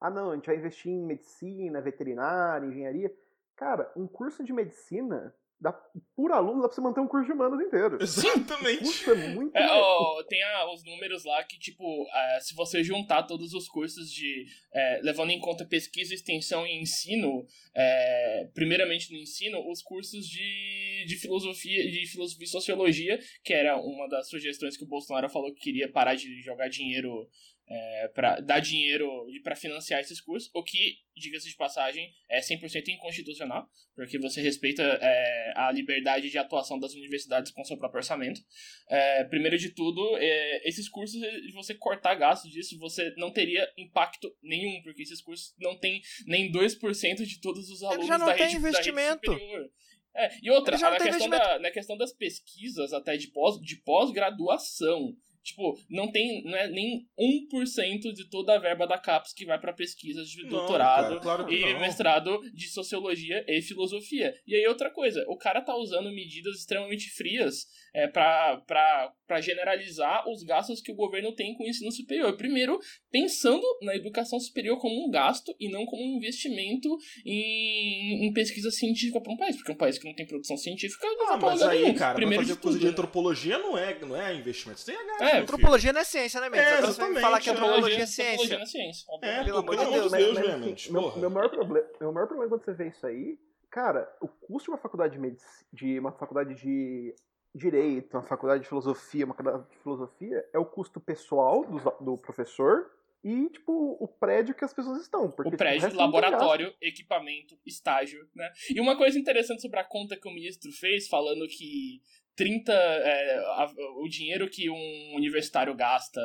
ah não, a gente vai investir em medicina, veterinária, engenharia. Cara, um curso de medicina, dá, por aluno, dá pra você manter um curso de humanos inteiro. Exatamente. Custa muito É, ó, tem a- os números lá que, tipo, é, se você juntar todos os cursos de. é, levando em conta pesquisa, extensão e ensino, é, primeiramente no ensino, os cursos de, de filosofia de filosofia e sociologia, que era uma das sugestões que o Bolsonaro falou que queria parar de jogar dinheiro. É, para dar dinheiro para financiar esses cursos, o que, diga-se de passagem, é 100% inconstitucional, porque você respeita é, a liberdade de atuação das universidades com seu próprio orçamento. É, primeiro de tudo, é, esses cursos, de você cortar gastos disso, você não teria impacto nenhum, porque esses cursos não tem nem 2% de todos os alunos já não da, tem rede, investimento. superior. É, e outra, Ele na questão, da, na questão das pesquisas, até de pós- de pós-graduação, tipo, não tem não é nem 1% de toda a verba da CAPES que vai para pesquisas de Não, doutorado cara, claro e não. mestrado de sociologia e filosofia. E aí outra coisa, o cara tá usando medidas extremamente frias é, para generalizar os gastos que o governo tem com o ensino superior. Primeiro, pensando na educação superior como um gasto e não como um investimento em, em pesquisa científica para um país, porque um país que não tem produção científica não Ah, pra mas aí, nenhum. cara, Primeiro fazer coisa de né? antropologia não é, não é investimento. Você tem a É, filho. Antropologia não é ciência, né, Mendes? É, exatamente, falar que é. antropologia é Antropologia ciência. não é ciência. É. Pelo amor de Deus, Deus, né, Mendes? meu, maior problema, meu maior problema quando você vê isso aí, cara, o custo de uma faculdade de, medici- de uma faculdade de direito, uma faculdade de filosofia, uma faculdade de filosofia, é o custo pessoal do, do professor e, tipo, o prédio que as pessoas estão. Porque, o tipo, prédio, não tem laboratório, equipamento, estágio, né? E uma coisa interessante sobre a conta que o ministro fez, falando que 30. é, a- o dinheiro que um universitário gasta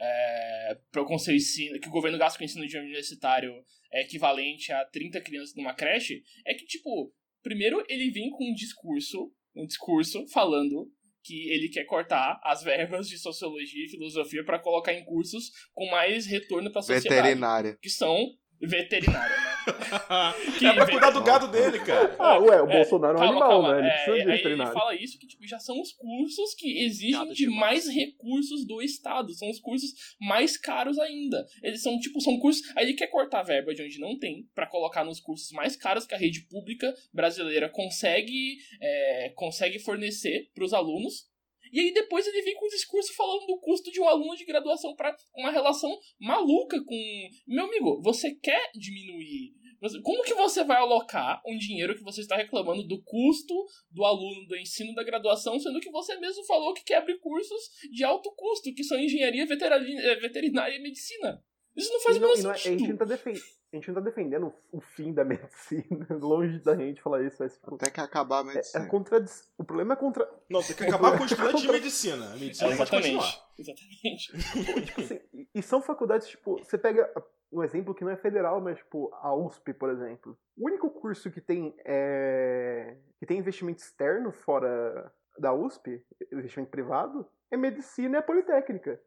é, com seu ensino, que o governo gasta com o ensino de um universitário é equivalente a 30 crianças numa creche, é que, tipo, primeiro ele vem com um discurso, um discurso falando que ele quer cortar as verbas de sociologia e filosofia para colocar em cursos com mais retorno para a sociedade Veterinária. que são veterinária, né? Que é pra cuidar do gado dele, cara. Ah, ué, o É, Bolsonaro é um animal, calma. né? Ele É, precisa de ele veterinário. fala isso que tipo, já são os cursos que exigem Nada de demais. mais recursos do Estado. São os cursos mais caros ainda. Eles são, tipo, são cursos. Aí ele quer cortar a verba de onde não tem, pra colocar nos cursos mais caros que a rede pública brasileira consegue, é, consegue fornecer pros alunos. E aí depois ele vem com um discurso falando do custo de um aluno de graduação para uma relação maluca com. Meu amigo, você quer diminuir. Como que você vai alocar um dinheiro que você está reclamando do custo do aluno do ensino da graduação, sendo que você mesmo falou que quer abrir cursos de alto custo, que são engenharia, eh, veterinária e medicina? Isso não faz o menor e não é- a, sentido. gente não tá a gente não tá defendendo o fim da medicina. Longe da gente falar isso. Mas, tipo, Tem que acabar a é, é medicina. contradição. O problema é contra. Não, tem que acabar com o estudante de medicina. A medicina pode Exatamente. continuar. Exatamente. Tipo assim, e- são faculdades, tipo, você pega um exemplo que não é federal, mas, tipo, a USP, por exemplo. O único curso que tem, é, que tem investimento externo fora da USP, investimento privado, é medicina e a Politécnica.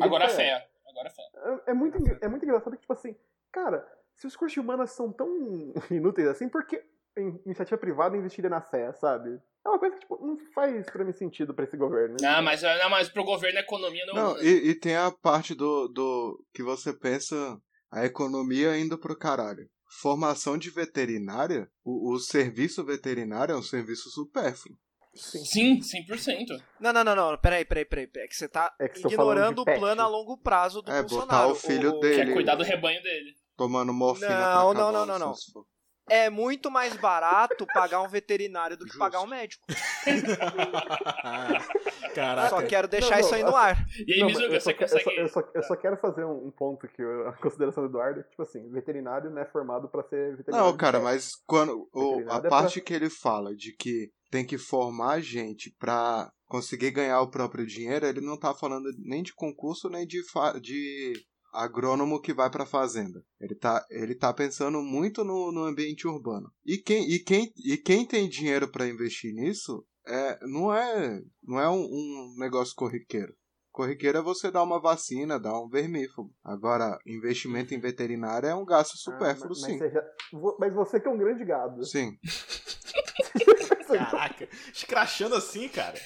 Agora a é- fé. Agora a fé. É, é muito, é muito engraçado que, tipo assim, cara, se os cursos de humanas são tão inúteis assim, por que iniciativa privada investiria na fé, sabe? É uma coisa que, tipo, não faz pra mim sentido pra esse governo. Não, mas, não, mas pro governo a economia não. Não, e, e tem a parte do, do que você pensa a economia indo pro caralho. Formação de veterinária, o, o serviço veterinário é um serviço supérfluo. Sim, 100%. Não, não, não, não. Peraí, peraí, peraí. É que você tá É que ignorando o plano a longo prazo do É, botar Bolsonaro. o filho O- dele. Quer Ele- cuidar do rebanho dele. Tomando morfina Não, pra não, não, não, não. É muito mais barato pagar um veterinário do que Justo. pagar um médico. Caraca. Só quero deixar Não, não, isso aí no ar. E aí, Não, Mizuga, eu, só, eu, só, eu, só, eu só quero fazer um, um ponto que eu- a consideração do Eduardo, tipo assim, veterinário não é formado pra ser veterinário. Não, cara, mas quando o, a é parte que ele fala de que tem que formar gente pra conseguir ganhar o próprio dinheiro, ele não tá falando nem de concurso nem de, fa- de agrônomo que vai pra fazenda. Ele tá, ele tá pensando muito no, no ambiente urbano. E quem, e quem, e quem tem dinheiro pra investir nisso é, não é, não é um, um negócio corriqueiro. Corriqueiro é você dar uma vacina, dar um vermífugo. Agora, investimento em veterinário é um gasto Ah, supérfluo, mas, sim. mas você já- vo- mas você que é um grande gado. Sim. Caraca, escrachando assim, cara.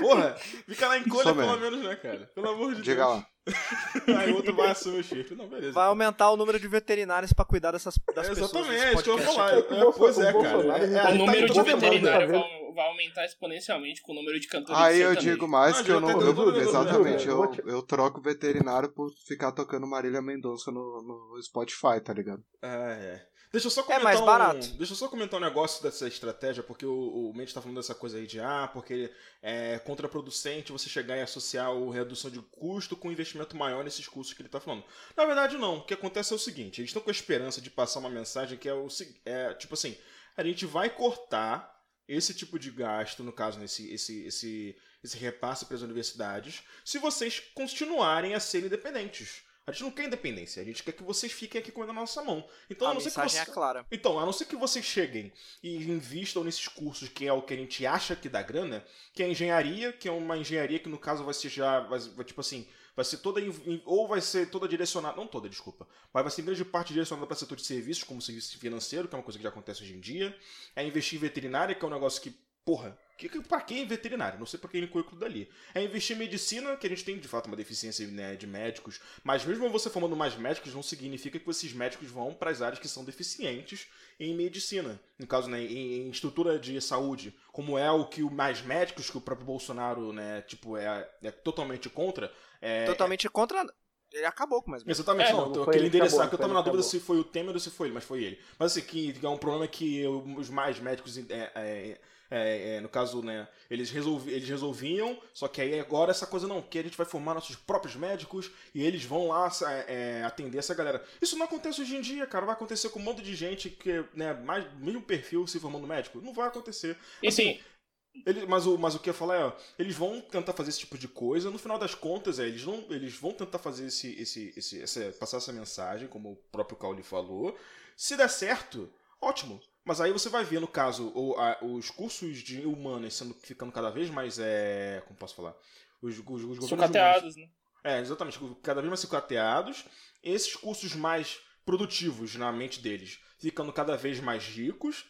Porra, fica lá em colha pelo menos, né, cara? Pelo amor de Diga Deus. lá. Aí o outro vai assumir o chifre. Não, beleza. Vai aumentar o número de veterinários pra cuidar dessas das É, pessoas. exatamente, é isso que eu ia podcast falar. É, pois é, cara. É, tá- aí O tá número em de todo mundo, veterinário cara. vai, vai aumentar exponencialmente com o número de cantores Aí eu sertanejo. digo mais Não, que eu não. eu- todo mundo, exatamente, eu eu, eu troco veterinário por ficar tocando Marília Mendonça no, no Spotify, tá ligado? É, é. Deixa eu só É comentar mais um- barato. deixa eu só comentar um negócio dessa estratégia, porque o, o Mendes tá falando dessa coisa aí de ah, porque é contraproducente você chegar e associar o redução de custo com um investimento maior nesses custos que ele tá falando. Na verdade, não. O que acontece é o seguinte, eles estão com a esperança de passar uma mensagem que é o é, tipo assim, a gente vai cortar esse tipo de gasto, no caso, nesse esse, esse, esse repasse para as universidades, se vocês continuarem a ser independentes. A gente não quer independência, a gente quer que vocês fiquem aqui comendo a nossa mão. Então, a A não ser que mensagem você... é clara. Então, a não ser que vocês cheguem e invistam nesses cursos, que é o que a gente acha que dá grana, que é engenharia, que é uma engenharia que no caso vai ser já, vai, vai, tipo assim, vai ser toda, ou vai ser toda direcionada, não toda, desculpa, mas vai ser em grande parte direcionada para setor de serviços, como serviço financeiro, que é uma coisa que já acontece hoje em dia, é investir em veterinária, que é um negócio que, porra, que, que, pra quem é veterinário? Não sei pra quem currículo dali. É investir em medicina, que a gente tem de fato uma deficiência né, de médicos, mas mesmo você formando mais médicos, não significa que esses médicos vão para as áreas que são deficientes em medicina. No caso, né, em, em estrutura de saúde, como é o que o mais médicos, que o próprio Bolsonaro, né, tipo, é, é totalmente contra. É, Totalmente contra. Ele acabou com mais Exatamente, É, não, não eu queria endereçar, acabou, que eu tava na dúvida acabou. se foi o Temer ou se foi ele, mas foi ele. Mas assim, que é um problema que os mais médicos, é, é, é, é, no caso, né, eles, resolvi, eles resolviam, só que aí agora essa coisa não, que a gente vai formar nossos próprios médicos e eles vão lá é, é, atender essa galera. Isso não acontece hoje em dia, cara, vai acontecer com um monte de gente que, né, mais, mesmo perfil se formando médico, não vai acontecer. E sim, Ele, mas, o, mas o que eu ia falar é, ó, eles vão tentar fazer esse tipo de coisa, no final das contas, é, eles, não, eles vão tentar fazer esse, esse, esse, essa, passar essa mensagem, como o próprio Cauli falou. Se der certo, ótimo. Mas aí você vai ver, no caso, o, a- os cursos de humanas sendo, ficando cada vez mais. É, como posso falar? Os, os, os sucateados, né? é, exatamente. Cada vez mais sucateados. Esses cursos mais produtivos na mente deles ficando cada vez mais ricos.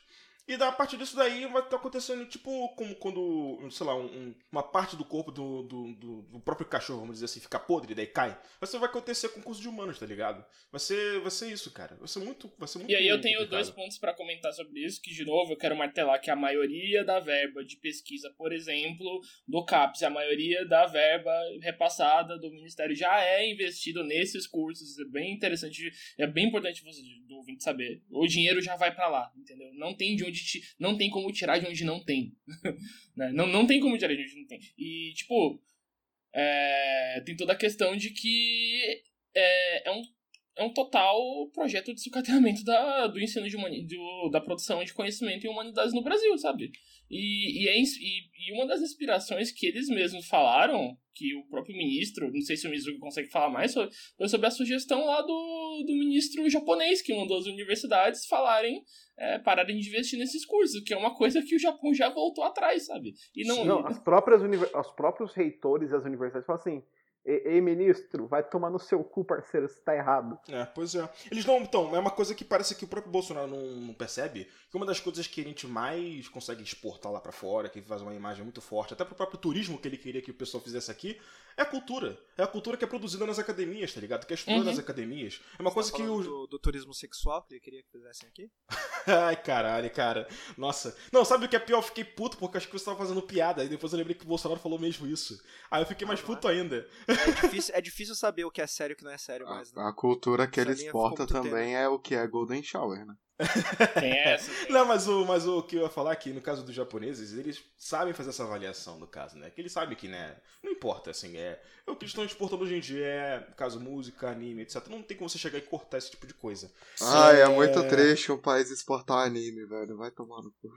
E da a partir disso daí vai estar acontecendo, tipo, como quando, sei lá, um- um- uma parte do corpo do, do, do- próprio cachorro, vamos dizer assim, fica podre, daí cai. Isso vai acontecer com o curso de humanos, tá ligado? Vai ser, vai ser isso, cara. Vai ser muito. Vai ser muito E aí eu tenho complicado. dois pontos pra comentar sobre isso, que de novo eu quero martelar que a maioria da verba de pesquisa, por exemplo, do CAPES, a maioria da verba repassada do Ministério já é investido nesses cursos. É bem interessante, é bem importante você do ouvinte saber. O dinheiro já vai pra lá, entendeu? Não tem de onde ti- não tem como tirar de onde não tem. Né? não, não tem como tirar de onde não tem. E tipo, é, tem toda a questão de que é, é um é um total projeto de sucateamento da, do ensino de do, da produção de conhecimento em humanidades no Brasil, sabe? E, e, é e, e uma das inspirações que eles mesmos falaram, que o próprio ministro, não sei se o Mizuki consegue falar mais, sobre, foi sobre a sugestão lá do, do ministro japonês, que mandou as universidades falarem, é, pararem de investir nesses cursos, que é uma coisa que o Japão já voltou atrás, sabe? E não, Não, as próprias os próprios reitores e as universidades falam assim: ei, ministro, vai tomar no seu cu, parceiro, você tá errado. É, pois é. Eles não. Então, é uma coisa que parece que o próprio Bolsonaro não, não percebe. Que uma das coisas que a gente mais consegue exportar lá pra fora, que faz uma imagem muito forte, até pro próprio turismo que ele queria que o pessoal fizesse aqui, é a cultura. É a cultura que é produzida nas academias, tá ligado? Que é estudada Uhum. nas academias. É uma coisa Tá que os. do, do turismo sexual que ele queria que fizessem aqui? Ai, caralho, cara. Nossa. Não, sabe o que é pior? Eu fiquei puto porque eu acho que você tava fazendo piada. E depois eu lembrei que o Bolsonaro falou mesmo isso. Aí eu fiquei mais puto ainda. É difícil, é difícil saber o que é sério e o que não é sério mais, né? A, a cultura que Essa ele exporta também é o que é Golden Shower, né? Tem essa. tem- Não, mas o, mas o que eu ia falar aqui, no caso dos japoneses, eles sabem fazer essa avaliação, no caso, né? Que eles sabem que, né? Não importa, assim, é. é o que eles estão exportando hoje em dia é, no caso, música, anime, etc. Não tem como você chegar e cortar esse tipo de coisa. Ai, é É. muito triste um país exportar anime, velho. Vai tomar no cu.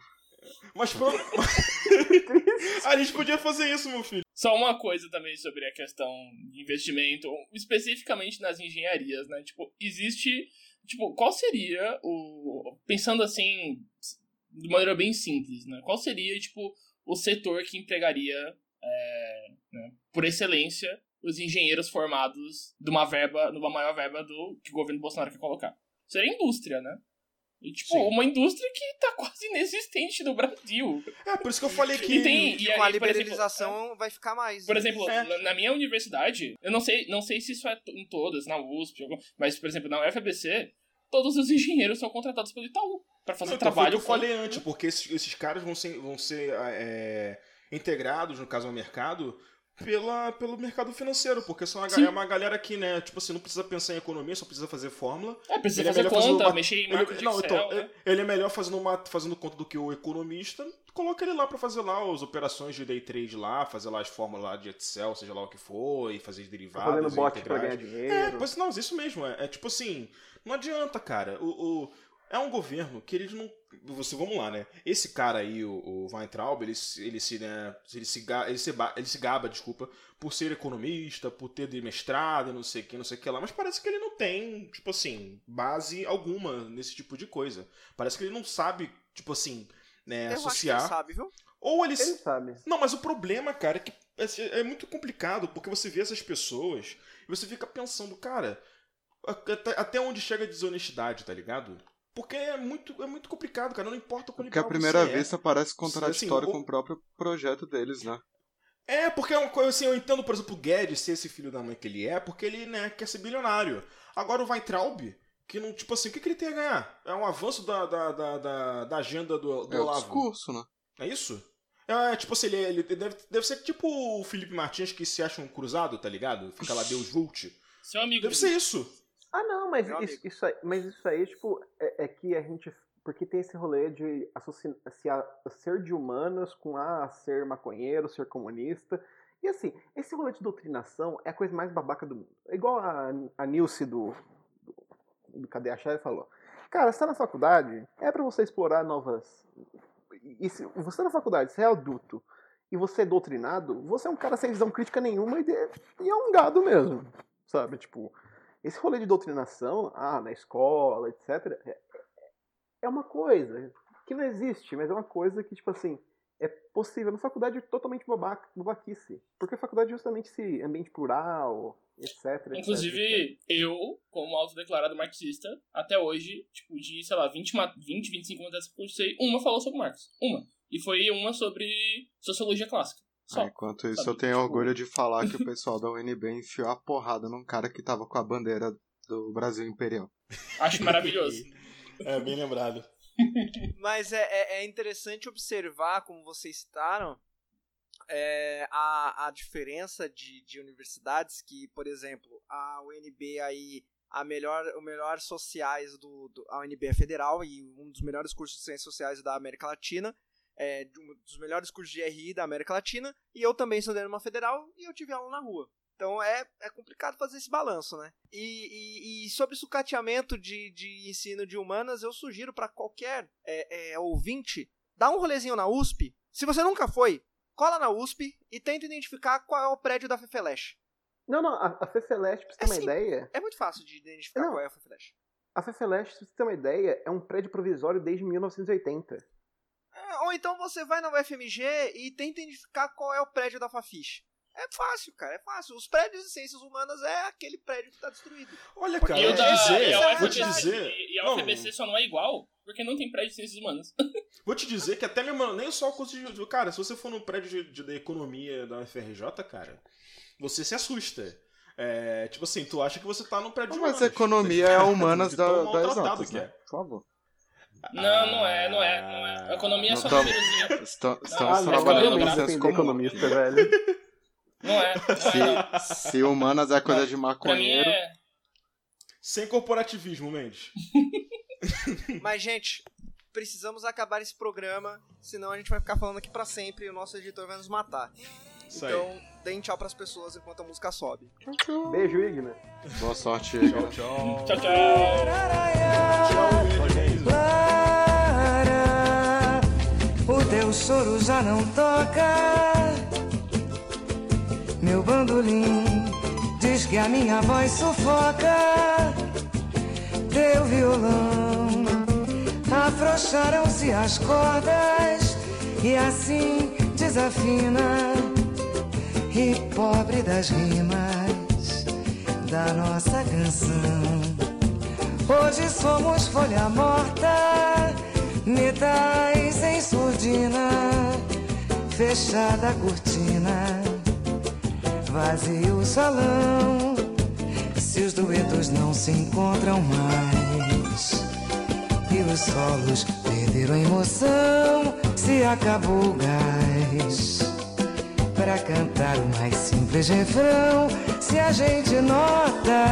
Mas pelo. a gente podia fazer isso, meu filho. Só uma coisa também sobre a questão de investimento, especificamente nas engenharias, né? Tipo, existe. Tipo, qual seria o. Pensando assim, de maneira bem simples, né? Qual seria, tipo, o setor que empregaria, é, né, por excelência, os engenheiros formados de uma verba, de uma maior verba do que o governo Bolsonaro quer colocar? Seria a indústria, né? E, tipo, Sim. uma indústria que tá quase inexistente no Brasil. É, por isso que eu falei que. E tem- E, com a por exemplo, liberalização vai ficar mais. Por né? exemplo, É. na, na minha universidade, eu não sei, não sei se isso é em todas, na USP, mas, por exemplo, na UFABC, todos os engenheiros são contratados pelo Itaú para fazer Não, então, foi o trabalho. que eu falei antes, porque esses, esses caras vão ser, vão ser é, integrados, no caso, ao mercado, pela, pelo mercado financeiro, porque são é uma galera que, né, tipo assim, não precisa pensar em economia, só precisa fazer fórmula. É, precisa Ele é fazer melhor fazer conta, uma- mexer em Ele, não, Excel, então, né? ele é melhor fazendo, uma, fazendo conta do que o economista, coloca ele lá pra fazer lá as operações de day trade lá, fazer lá as fórmulas lá de Excel, seja lá o que for, e fazer os Tá derivados. fazendo bot pra ganhar É, dinheiro. pois não, isso mesmo. É, é tipo assim, não adianta, cara. O, o- é um governo que eles não. Você, vamos lá, né? Esse cara aí, o, o Weintraub, ele, se- ele se, né, ele se, ele se, ele se gaba, desculpa, por ser economista, por ter de mestrado, não sei o que, não sei o que lá, mas parece que ele não tem, tipo assim, base alguma nesse tipo de coisa. Parece que ele não sabe, tipo assim, né, Eu acho que associar. ele sabe, viu? Ou ele, Ele sabe. não, mas o problema, cara, é que é, é muito complicado, porque você vê essas pessoas e você fica pensando, cara, até, até onde chega a desonestidade, tá ligado? Porque é muito, é muito complicado, cara, não importa qual Porque à primeira você é. vista parece contraditório Assim, o- com o próprio projeto deles, né? É, porque é uma coisa assim, eu entendo, por exemplo, o Guedes ser esse filho da mãe que ele é, porque ele, né, quer ser bilionário. Agora o Weintraub, que não, tipo assim, o que, que ele tem a ganhar? É um avanço da, da, da, da, da agenda do, do É o Olavo. discurso, né? É isso? É, tipo assim, ele, ele deve, deve ser tipo o Felipe Martins que se acha um cruzado, tá ligado? Fica lá Deus Vult. Seu amigo. Deve ser isso. Ah, não, mas isso, isso aí, mas isso aí, tipo, é, é que a gente. Porque tem esse rolê de associar ser de humanas com ah, ser maconheiro, ser comunista. E assim, esse rolê de doutrinação é a coisa mais babaca do mundo. É igual a, a Nilce do, do, do Cadê a Chave falou. Cara, você tá na faculdade, é pra você explorar novas. E se você tá na faculdade, você é adulto e você é doutrinado, você é um cara sem visão crítica nenhuma e, de- e é um gado mesmo. Sabe? Tipo, esse rolê de doutrinação, ah, na escola, etc., é, é uma coisa que não existe, mas é uma coisa que, tipo assim, é possível. Na faculdade é totalmente babaca, babaquice. Porque a faculdade é justamente esse ambiente plural, etc. etc, etc. Inclusive, eu, como autodeclarado marxista, até hoje, tipo, de, sei lá, 20, ma- 20 25 matérias que eu cursei, uma falou sobre Marx. Uma. E foi uma sobre sociologia clássica. Só. Enquanto isso, sabe? eu tenho Tipo- orgulho de falar que o pessoal da UNB enfiou a porrada num cara que tava com a bandeira do Brasil Imperial. Acho maravilhoso. É, bem lembrado. Mas é, é, é interessante observar, como vocês citaram, é, a, a diferença de, de universidades que, por exemplo, a UNB aí, a melhor, o melhor sociais do, do a UNB é federal e um dos melhores cursos de ciências sociais da América Latina, é, de um dos melhores cursos de RI da América Latina, e eu também estudei numa federal e eu tive aula na rua. Então é, é complicado fazer esse balanço, né? E, e, e sobre sucateamento de, de ensino de humanas, eu sugiro para qualquer é, é, ouvinte dar um rolezinho na USP. Se você nunca foi, cola na USP e tenta identificar qual é o prédio da Fefeleche. Não, não, a, a Fefeleste, pra você ter É uma simples. ideia, É muito fácil de identificar Não. qual é a Fefeleche. a Fefeleste, pra você ter uma ideia, é um prédio provisório desde 1980. É, Ou então você vai na UFMG e tenta identificar qual é o prédio da Fafiche. É fácil, cara, é fácil. Os prédios de ciências humanas é aquele prédio que tá destruído. Olha, cara, E, eu o vou te dizer, e a é vou te UFBC, dizer. e a UFBC só não é igual porque não tem prédio de ciências humanas. Vou te dizer que até mesmo, nem só o curso de. Cara, se você for no prédio de, de- da economia da UFRJ, cara, você se assusta. É, tipo assim, tu acha que você tá num prédio de Mas humanas, economia tá é ligado? humanas De da, da exatas, é. né? Por favor. Não, não é, não é, não é. A economia é Não só tamo- númerozinho. Estam- Ah, Estamos não, trabalhando não, no não, senso comum. economista, velho. Não é, não é, não. Se, se humanas é coisa de Pra mim maconheiro, é. Sem corporativismo, Mendes. Mas, gente, precisamos acabar esse programa, senão a gente vai ficar falando aqui pra sempre e o nosso editor vai nos matar. Isso aí. Então, deem tchau pras pessoas enquanto a música sobe. Beijo, Igna. Boa sorte, Tchau, tchau. Tchau, tchau. Lara, o teu choro já não toca. Meu bandolim diz que a minha voz sufoca. Teu violão afrouxaram-se as cordas e assim desafina. E pobre das rimas da nossa canção. Hoje somos folha morta, metais em surdina, fechada a cortina, vazio o salão. Se os duetos não se encontram mais e os solos perderam a emoção, se acabou o gás. Pra cantar o mais simples refrão, se a gente nota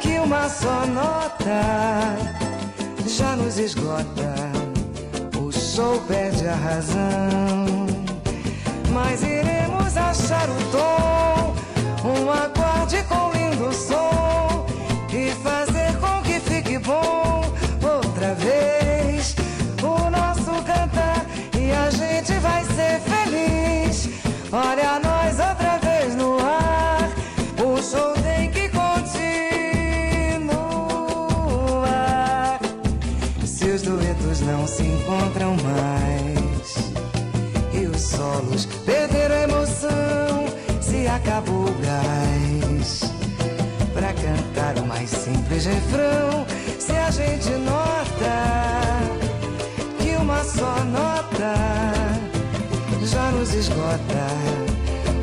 que uma só nota já nos esgota. O show perde a razão, mas iremos achar o tom, um acorde com lindo som e fazer com que fique bom outra vez o nosso cantar e a gente vai ser feliz. Olha acabou o gás. Pra cantar o mais simples refrão Se a gente nota Que uma só nota Já nos esgota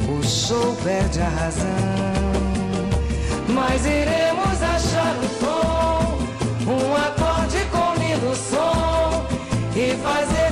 O show perde a razão. Mas iremos achar o tom Um acorde com lindo som E fazer